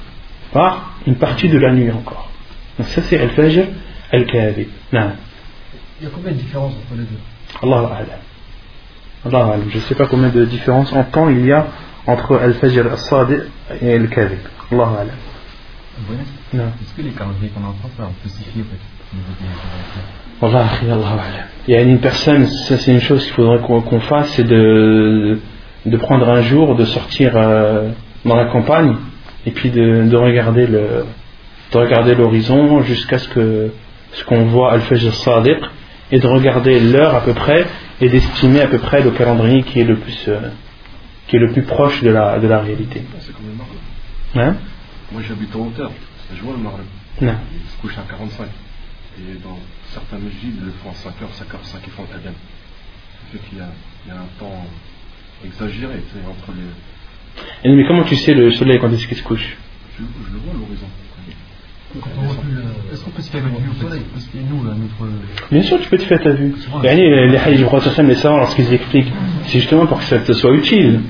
par une partie de la nuit encore. Donc ça c'est Al-Fajr Al-Kadhib. Il y a combien de différences entre les deux? Allah Allah Je ne sais pas combien de différences en temps il y a entre Al-Fajr Al-Sadiq et Al-Kadhib. Allah Est-ce que les calendriers qu'on a en France, on peut spécifier il y a une personne, ça c'est une chose qu'il faudrait qu'on fasse, c'est de, de prendre un jour, de sortir euh, dans la campagne et puis de, de regarder le de regarder l'horizon jusqu'à ce que ce qu'on voit Al-Fajr Sadiq et de regarder l'heure à peu près et d'estimer à peu près le calendrier qui est le plus euh, qui est le plus proche de la, de la réalité. Hein? Moi j'habite en hauteur, je vois le Maghreb. Il se couche à 45. Et dans certains ils le font à 5 heures, 5 heures 5 ils font le Tagan. Ça fait qu'il y, y, a un temps exagéré entre les. Et mais comment tu sais le soleil quand est-ce qu'il se couche? Je, je, le vois à l'horizon. Est-ce qu'on peut se faire une vue au soleil? Parce que nous, là, notre. Bien sûr, tu peux te faire ta vue. Les, les hadiths du roi les savants, lorsqu'ils expliquent, c'est justement pour que ça te soit utile.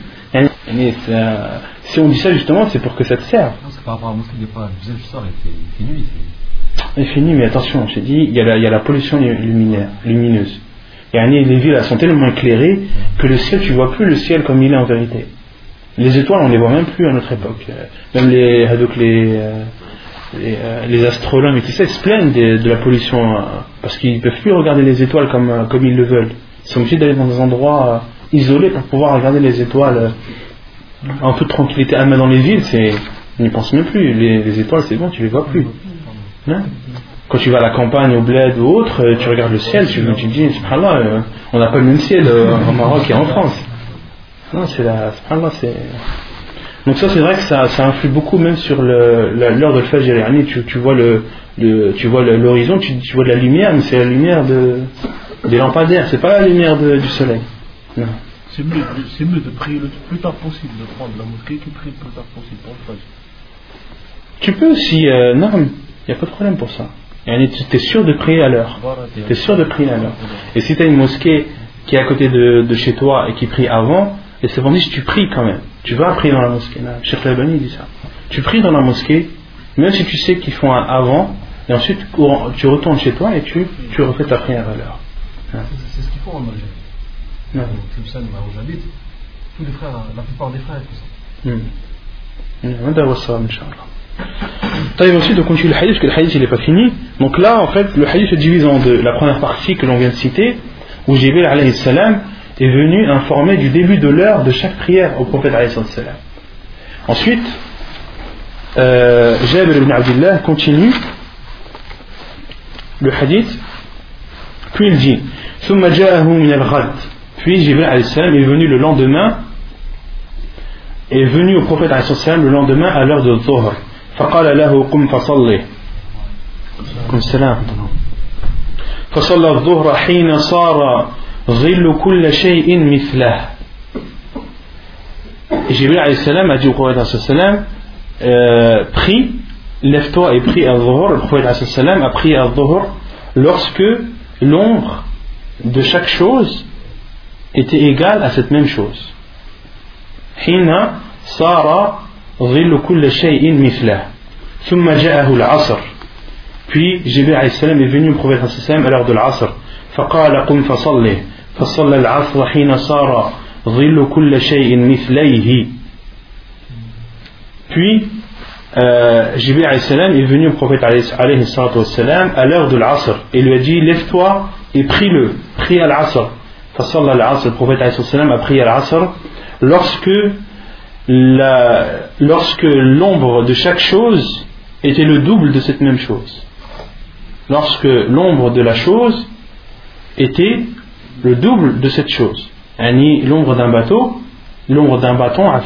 Si on dit ça, justement, c'est pour que ça te serve. C'est par rapport à la mosquée. Je sors, il fait nuit. Il finit, mais attention, j'ai dit, il y, a la, il y a la pollution luminaire, lumineuse. les villes sont tellement éclairées que le ciel, tu vois plus le ciel comme il est en vérité. Les étoiles, on les voit même plus à notre époque. Même les, les, euh, euh, les, astronomes et tout ça, ils se plaignent de, la pollution euh, parce qu'ils ne peuvent plus regarder les étoiles comme, comme ils le veulent. Ils sont obligés d'aller dans des endroits isolés pour pouvoir regarder les étoiles en toute tranquillité. Ah, mais dans les villes, c'est, on n'y pense même plus. Les, étoiles, c'est bon, tu les vois plus. Hein? Quand tu vas à la campagne, au bled ou autre, euh, tu regardes le ciel, tu, te dis, subhanallah, euh, on n'a pas le même ciel euh, en Maroc et en France. Non, c'est la. c'est. Donc, ça, c'est vrai que ça, ça, influe beaucoup même sur l'heure de Fajr. Tu, tu vois le, tu vois l'horizon, tu, vois de la lumière, mais c'est la lumière de, des lampadaires, c'est pas la lumière du soleil. C'est mieux, mieux, de prier le plus tard possible, de prendre la mosquée que de prier le plus tard possible pour le Fajr. Tu peux aussi, non, il n'y a pas de problème pour ça. Tu es sûr de prier à l'heure. Tu es sûr de prier à l'heure. Et si tu as une mosquée qui est à côté de, chez toi et qui prie avant, et c'est si tu pries quand même. Tu vas prier dans la mosquée. Cheikh Labani dit ça. Tu pries dans la mosquée, même si tu sais qu'ils font un avant, et ensuite tu retournes chez toi et tu, tu refais ta prière à l'heure. C'est ce qu'il faut en Algérie. Tous les frères, la plupart des frères, tout ça. Hmm. ensuite on continue le hadith parce que le hadith il n'est pas fini. Donc là en fait le hadith se divise en deux. La première partie que l'on vient de citer où Jibril salam est venu informer du début de l'heure de chaque prière au prophète salam. Ensuite euh, Jabir ibn Abdullah continue le hadith. Puis il dit puis Jibril alayhi salam est venu le lendemain est venu au prophète alayhi salam le lendemain à l'heure de Dhuhr فقال له قم فصلي قم السلام فصلى الظهر حين صار ظل كل شيء مثله Jibril alayhi salam a dit au prophète alayhi salam euh, prie lève-toi et prie à dhuhr le prophète alayhi salam a prié à dhuhr lorsque l'ombre de chaque chose était égale à cette même chose حين صار ظل كل شيء مثله ثم جاءه العصر puis Jibril عليه السلام est venu au prophète عليه à l'heure de l'Asr فقال قم فصلي فصلى العصر حين صار ظل كل شيء مثليه puis euh, Jibril عليه السلام est venu au prophète عليه الصلاة à l'heure de l'Asr et lui a dit lève-toi et prie-le prie à l'Asr le prophète a prié al-Asr lorsque lorsque l'ombre de chaque chose était le double de cette même chose. Lorsque l'ombre de la chose était le double de cette chose. L'ombre d'un bateau, l'ombre d'un bâton, à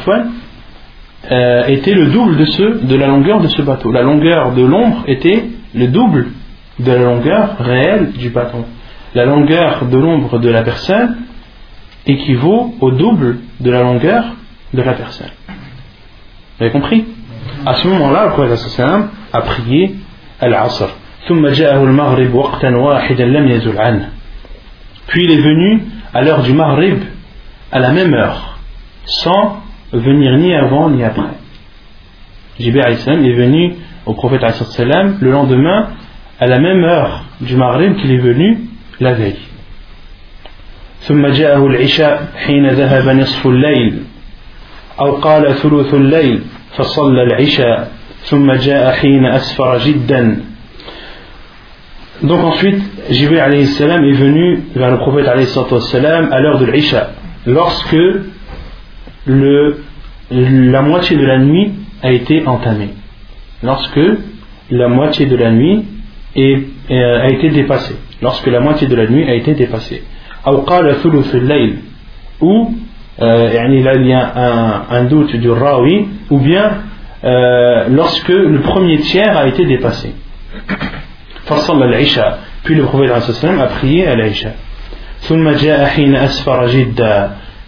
euh, était le double de, ce, de la longueur de ce bateau. La longueur de l'ombre était le double de la longueur réelle du bâton. La longueur de l'ombre de la personne équivaut au double de la longueur de la personne. Vous avez compris? À ce moment-là, le prophète a prié Al-Asr. Puis il est venu à l'heure du Maghrib à la même heure, sans venir ni avant ni après. Jibril est venu au prophète le lendemain à la même heure du Maghrib qu'il est venu la veille. ثم جاءه العشاء حين ذهب نصف الليل أو قال ثلث الليل فصلى العشاء ثم جاء حين أسفر جدا Donc ensuite, Jibril alayhi salam est venu vers le prophète alayhi salam à l'heure de l'Isha, lorsque le, la moitié de la nuit a été entamée. Lorsque la moitié de la nuit est, euh, a été dépassée. Lorsque la moitié de la nuit a été dépassée. Ou euh, il y a un, doute du rawi, ou bien euh, lorsque le premier tiers a été dépassé. Puis le prophète a prié à l'Aïcha.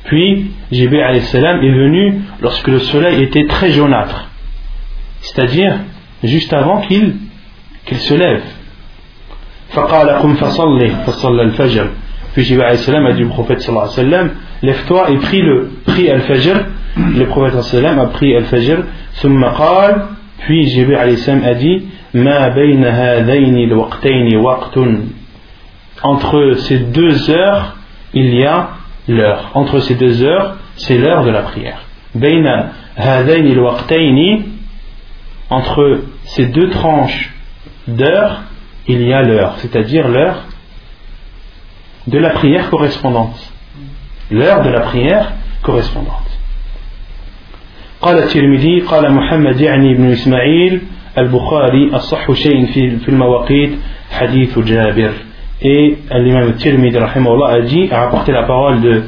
Puis Jibril est venu lorsque le soleil était très jaunâtre, c'est-à-dire juste avant qu'il qu'il se lève. Puis Jibril a dit au prophète sallallahu alayhi wa sallam Lève-toi et prie le prie al-fajr. Le prophète sallallahu a pris al-fajr. Puis Jibril alayhi salam a dit Ma. Entre ces deux heures, il y a l'heure. Entre ces deux heures, c'est l'heure de la prière. Entre ces deux tranches d'heures, il y a l'heure, c'est-à-dire l'heure de la prière correspondante. L'heure de la prière correspondante. قال الترمذي قال محمد يعني ابن إسماعيل البخاري الصح شيء في في المواقيت حديث جابر et l'imam al-Tirmidhi a dit a rapporté la parole de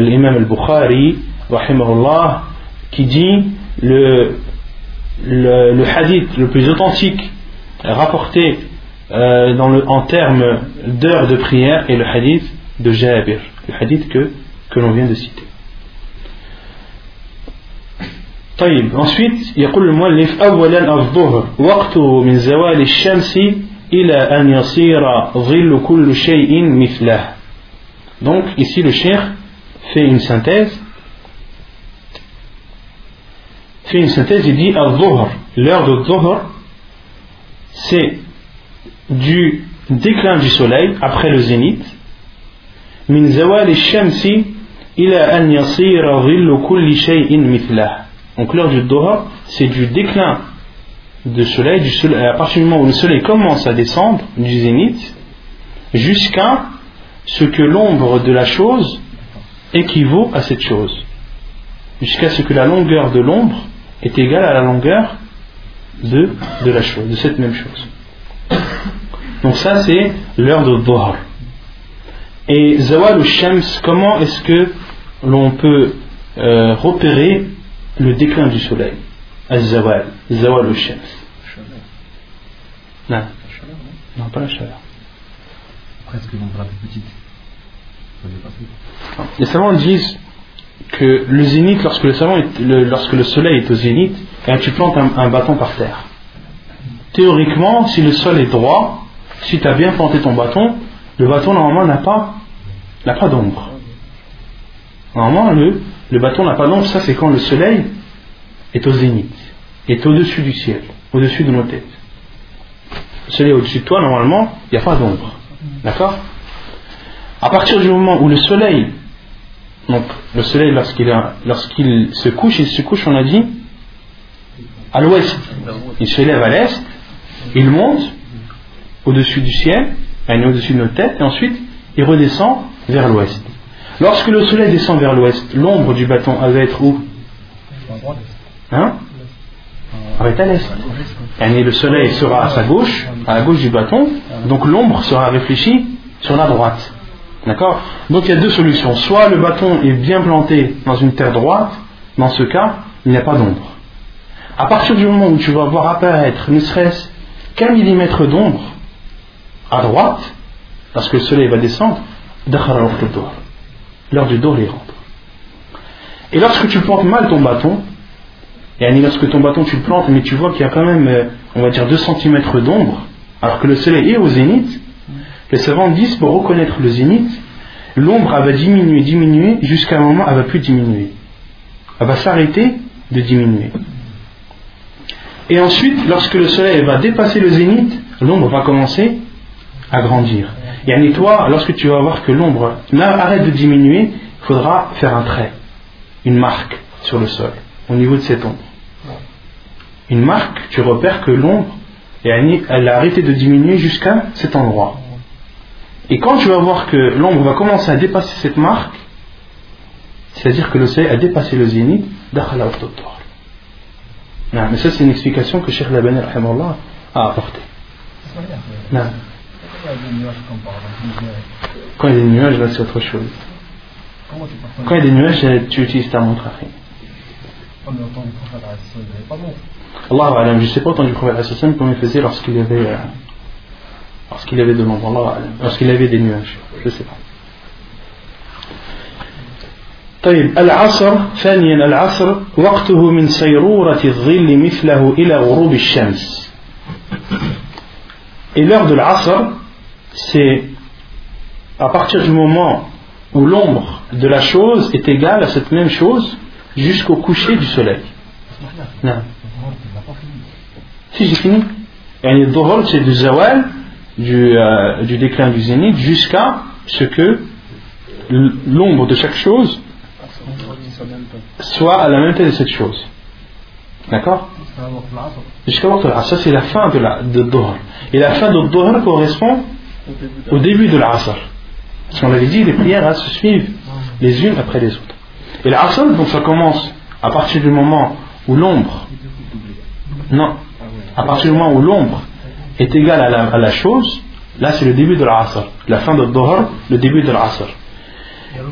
l'imam al-Bukhari rahimahullah qui dit le, le, le hadith le plus authentique rapporté euh, dans le, en termes d'heures de prière est le hadith de Jabir le hadith que, que l'on vient de citer طيب ensuite يقول المؤلف أولا الظهر وقته من زوال الشمس إلى أن يصير ظل كل شيء مثله donc ici le cheikh fait une synthèse fait une synthèse il dit al-dhuhr l'heure de dhuhr c'est du déclin du soleil après le zénith. Donc l'heure du Doha c'est du déclin du soleil, du soleil, euh, à partir du moment où le soleil commence à descendre du zénith jusqu'à ce que l'ombre de la chose équivaut à cette chose. Jusqu'à ce que la longueur de l'ombre est égale à la longueur de, de la chose, de cette même chose. Donc ça c'est l'heure de Doha. Et Zawal ou Shams, comment est-ce que l'on peut euh, repérer le déclin du soleil? Az-zawal, zawal al-shams. Non. Non, pas la chaleur. Presque l'ombre plus petite. Les savants disent que le zénith, lorsque le soleil est au zénith, et tu plantes un, bâton par terre. Théoriquement, si le sol est droit, si tu as bien planté ton bâton, le bâton normalement n'a pas, n'a pas d'ombre. Normalement, le, le bâton n'a pas d'ombre, ça c'est quand le soleil est au zénith, est au-dessus du ciel, au-dessus de nos têtes. Le soleil est au-dessus de toi, normalement, il n'y a pas d'ombre. D'accord? À partir du moment où le soleil, donc le soleil lorsqu'il, lorsqu'il se couche, il se couche, on a dit, à l'ouest. Il se lève à l'est, il monte au-dessus du ciel, au-dessus de nos têtes, et ensuite il redescend vers l'ouest. Lorsque le soleil descend vers l'ouest, l'ombre du bâton va être où? Hein? Va être à l'est. Et le soleil sera à sa gauche, à la gauche du bâton, donc l'ombre sera réfléchie sur la droite. D'accord? Donc il y a deux solutions. Soit le bâton est bien planté dans une terre droite, dans ce cas, il n'y a pas d'ombre. À partir du moment où tu vas voir apparaître ne serait-ce qu'un millimètre d'ombre à droite, parce que le soleil va descendre, l'heure du dos les rentre. Et lorsque tu plantes mal ton bâton, et lorsque ton bâton tu le plantes, mais tu vois qu'il y a quand même, euh, on va dire, 2 cm d'ombre, alors que le soleil est au zénith, les savants disent pour reconnaître le zénith, l'ombre va diminuer, diminuer, jusqu'à un moment elle va plus diminuer. Elle va s'arrêter de diminuer. Et ensuite, lorsque le soleil va dépasser le zénith, l'ombre va commencer à grandir. Et toi, lorsque tu vas voir que l'ombre arrête de diminuer, il faudra faire un trait, une marque sur le sol, au niveau de cette ombre. Une marque, tu repères que l'ombre, elle a arrêté de diminuer jusqu'à cet endroit. Et quand tu vas voir que l'ombre va commencer à dépasser cette marque, c'est-à-dire que le soleil a dépassé le zénith, mais ça c'est une explication que Cheikh Labani a apportée. Quand il y a des nuages, là c'est autre chose. Quand il y a des nuages, tu utilises ta montre après. Allah je ne sais pas autant du prophète comment il faisait lorsqu'il avait, euh, lorsqu'il avait de l'ombre, lorsqu'il avait des nuages. Je ne sais pas. طيب العصر ثانيا العصر وقته من سيرورة الظل مثله إلى غروب الشمس Et l'heure de l'Asr, c'est à partir du moment où l'ombre de la chose est égale à cette même chose jusqu'au coucher du soleil. Non. Si j'ai fini. le Dhuhr, c'est du Zawal du, euh, du déclin du zénith jusqu'à ce que l'ombre de chaque chose soit à la même tête de cette chose. D'accord Jusqu'à Ça, c'est la fin de la de Et la fin de Dhuhr correspond au début de l'Asr. Parce qu'on avait dit, les prières se suivent les unes après les autres. Et l'Asr, donc ça commence à partir du moment où l'ombre. Non. À partir du moment où l'ombre est égale à la, chose, là c'est le début de l'Asr. La fin de Dhuhr, le début de l'Asr.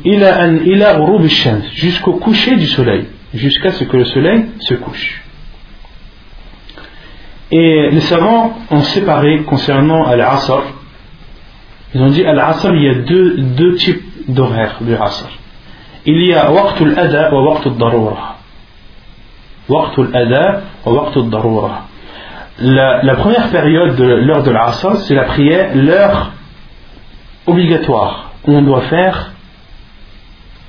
Il a jusqu'au coucher du soleil, jusqu'à ce que le soleil se couche. Et les savants ont séparé concernant Al-Asr. Ils ont dit Al-Asr, il y a deux, deux types d'horaires du Asr. Il y a Waqtul Ada wa Waqtul Darura. Waqtul Ada wa. La, première période de l'heure de l'Asr, c'est la prière, l'heure obligatoire, où on doit faire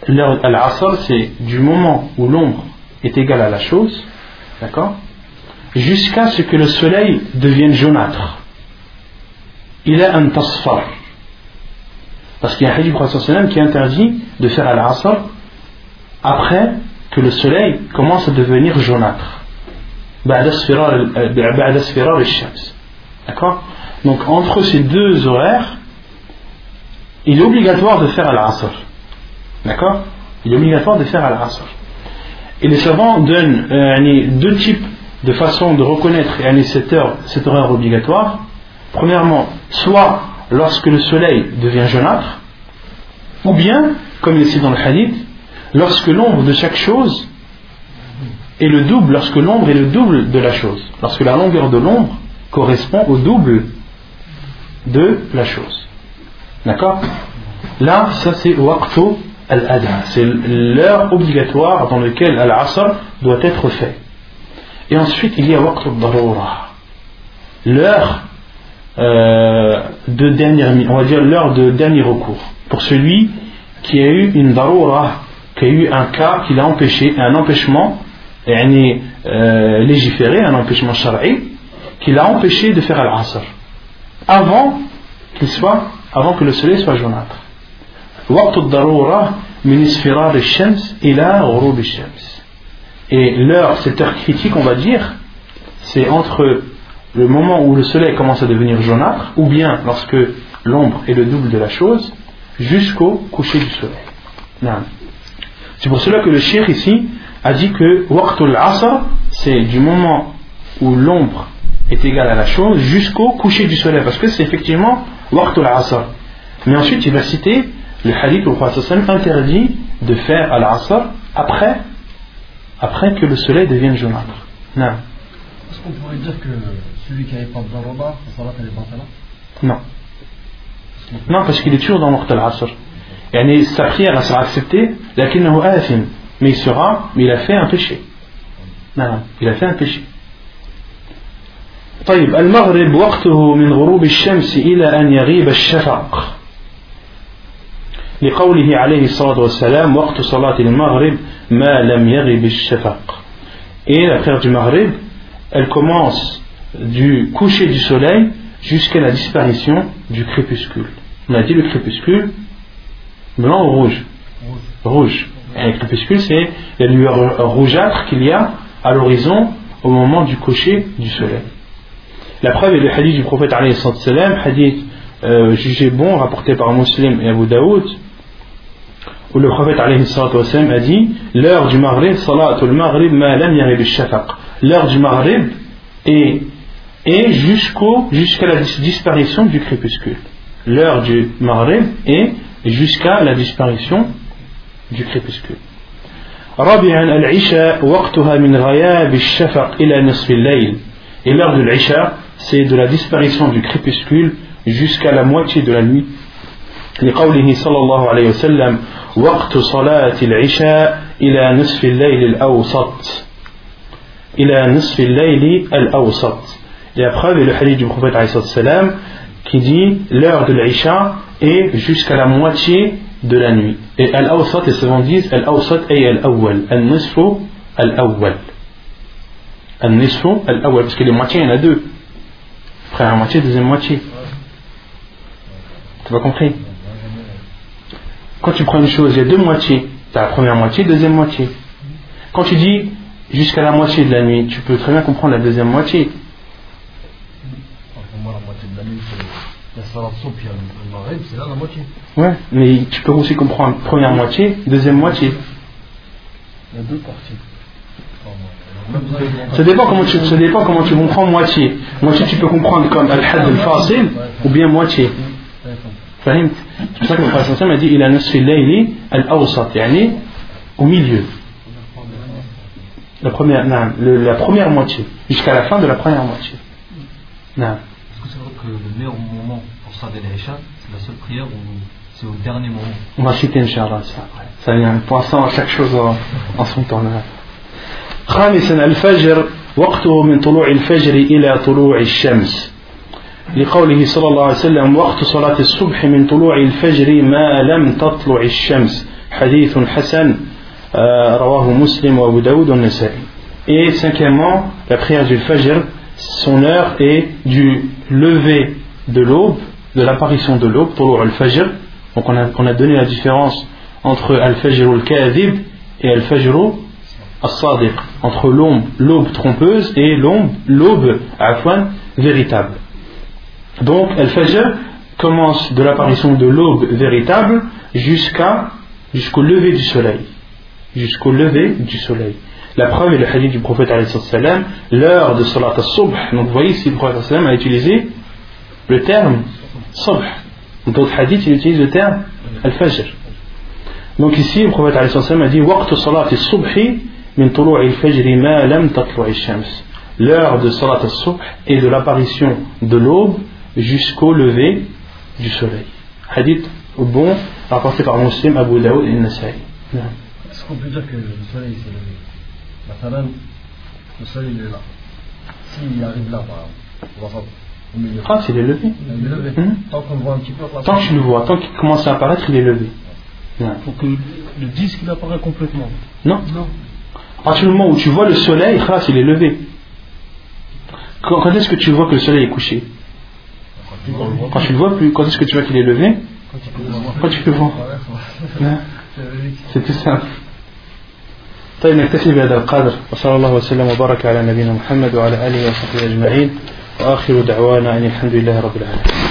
Al-Asr, c'est du moment où l'ombre est égale à la chose, d'accord? Jusqu'à ce que le soleil devienne jaunâtre. Il a un tasfar. Parce qu'il y a un hadith du qui interdit de faire al-asr après que le soleil commence à devenir jaunâtre. D'accord? Donc entre ces deux horaires, il est obligatoire de faire al-asr. D'accord Il est obligatoire de faire al-asr. Et les savants donnent euh, deux types de façon de reconnaître cette heure, cette heure obligatoire, premièrement, soit lorsque le soleil devient jaunâtre, ou bien, comme il ici dans le hadith, lorsque l'ombre de chaque chose est le double, lorsque l'ombre est le double de la chose, lorsque la longueur de l'ombre correspond au double de la chose. D'accord? Là, ça c'est waqtu al-ada, c'est l'heure obligatoire dans laquelle al-asr doit être fait. Et ensuite, il y a waqt darura l'heure euh, de dernière, on va dire l'heure de dernier recours. Pour celui qui a eu une darura, qui a eu un cas qui l'a empêché, un empêchement euh, légiféré, un empêchement shara'i, qui l'a empêché de faire al-asr. Avant qu'il soit, avant que le soleil soit jaunâtre. Waqt darura min isfirar al-shams ila ghurub al-shams. Et l'heure, cette heure critique, on va dire, c'est entre le moment où le soleil commence à devenir jaunâtre, ou bien lorsque l'ombre est le double de la chose, jusqu'au coucher du soleil. C'est pour cela que le shir ici a dit que c'est du moment où l'ombre est égale à la chose jusqu'au coucher du soleil, parce que c'est effectivement. Mais ensuite, il va citer le hadith où le prophète interdit de faire al-asr après après que le soleil devienne jaunâtre. Non. Est-ce qu'on pourrait dire que celui qui n'avait pas de daroba, sa salat elle est là Non. Non, parce qu'il est toujours dans l'Orte al-Asr. Et sa prière sera acceptée, mais il sera, mais il a fait un péché. Non, il a fait un péché. طيب المغرب وقته من غروب الشمس إلى أن يغيب الشفق لقوله عليه الصلاة والسلام وقت صلاة المغرب ما لم يغب الشفق et la prière du Maghrib elle commence du coucher du soleil jusqu'à la disparition du crépuscule on a dit le crépuscule blanc ou rouge rouge et le crépuscule c'est la lueur rougeâtre qu'il y a à l'horizon au moment du coucher du soleil la preuve est le hadith du prophète alayhi hadith euh, jugé bon rapporté par Muslim et Abu Daoud où le prophète a dit l'heure du Maghrib, salatul Maghrib, ma lam yarib shafaq. L'heure du Maghrib est, est jusqu'au, jusqu'à la disparition du crépuscule. L'heure du Maghrib est jusqu'à la disparition du crépuscule. رابعا العشاء وقتها من غياب الشفق إلى نصف الليل et l'heure de l'Isha c'est de la disparition du crépuscule jusqu'à la moitié de la nuit لقوله صلى الله عليه وسلم وقت صلاة العشاء إلى نصف الليل الأوسط إلى نصف الليل الأوسط Et la preuve est le hadith du prophète salam qui dit l'heure de l'Isha est jusqu'à la moitié de la nuit. Et Al-Awsat, les savants disent Al-Awsat et Al-Awwal. Al-Nisfu Al-Awwal. Al-Nisfu Al-Awwal. Parce que les moitiés, il y en a deux. Première moitié, deuxième moitié. Tu as compris Quand tu prends une chose, il y a deux moitiés. Tu as la première moitié, deuxième moitié. Quand tu dis jusqu'à la moitié de la nuit, tu peux très bien comprendre la deuxième moitié. Pour moi, la moitié de la nuit, c'est la salat soupe, il y a le maghrib, c'est là la moitié. Ouais, mais tu peux aussi comprendre première moitié, deuxième moitié. Il y a deux parties. Ça dépend comment tu, ça dépend comment tu comprends moitié. Moitié, tu peux comprendre comme al-had al-fasil ou bien moitié. Ouais, comme- فهمت C'est pour ça que le prophète sallam a dit il a نصف الليل الأوسط يعني au milieu. La première, non, le- la première moitié, jusqu'à la fin de la première moitié. Non. Est-ce que c'est vrai que le meilleur moment pour Salat al-Isha, c'est la seule prière ou c'est au dernier moment On va citer Inch'Allah ça après. Ça vient, pour l'instant, chaque chose en, en son temps. là. خامسا الفجر وقته من طلوع الفجر إلى طلوع الشمس لقوله صلى الله عليه وسلم وقت صلاة الصبح من طلوع الفجر ما لم تطلع الشمس حديث حسن آه، رواه مسلم وأبو داود والنسائي Et cinquièmement, la prière du Fajr, son heure est du lever de l'aube, de l'apparition de l'aube, طلوع الفجر. Donc on a, on a donné la différence entre al-Fajr al-Kadhib et al-Fajr al-Sadiq, entre l'aube, l'aube trompeuse et l'aube, l'aube afwan, véritable. Donc, Al-Fajr commence de l'apparition de l'aube véritable jusqu'à jusqu'au lever du soleil. Jusqu'au lever du soleil. La preuve est le hadith du prophète l'heure de Salat al-Subh. Donc vous voyez ici le prophète a utilisé le terme Subh. D'autres hadiths, il utilise le terme al-Fajr. Donc ici, le prophète a dit Waqtu Salat al-Subhi min al-Fajr L'heure de Salat al-Subh et de l'apparition de l'aube jusqu'au lever du soleil. Hadith bon, rapporté par Muslim, Abu Daoud et Nasai. Est-ce qu'on peut dire que le soleil s'est levé Maintenant, le soleil il est là. S'il arrive là, par exemple, au milieu. Ah, est levé. Il est levé. Tant qu'on le voit un petit peu, Tant que tu le vois, tant qu'il commence à apparaître, il est levé. Non. faut que le disque il apparaît complètement. Non Non. À partir du moment où tu vois le soleil, khalas, il est levé. Quand est-ce que tu vois que le soleil est couché? Quand tu le vois plus, quand est-ce que tu vois qu'il est levé Quand tu peux voir. C'est tout simple. طيب نكتفي بهذا القدر وصلى الله وسلم وبارك على نبينا محمد وعلى آله وصحبه أجمعين وآخر دعوانا أن الحمد لله رب العالمين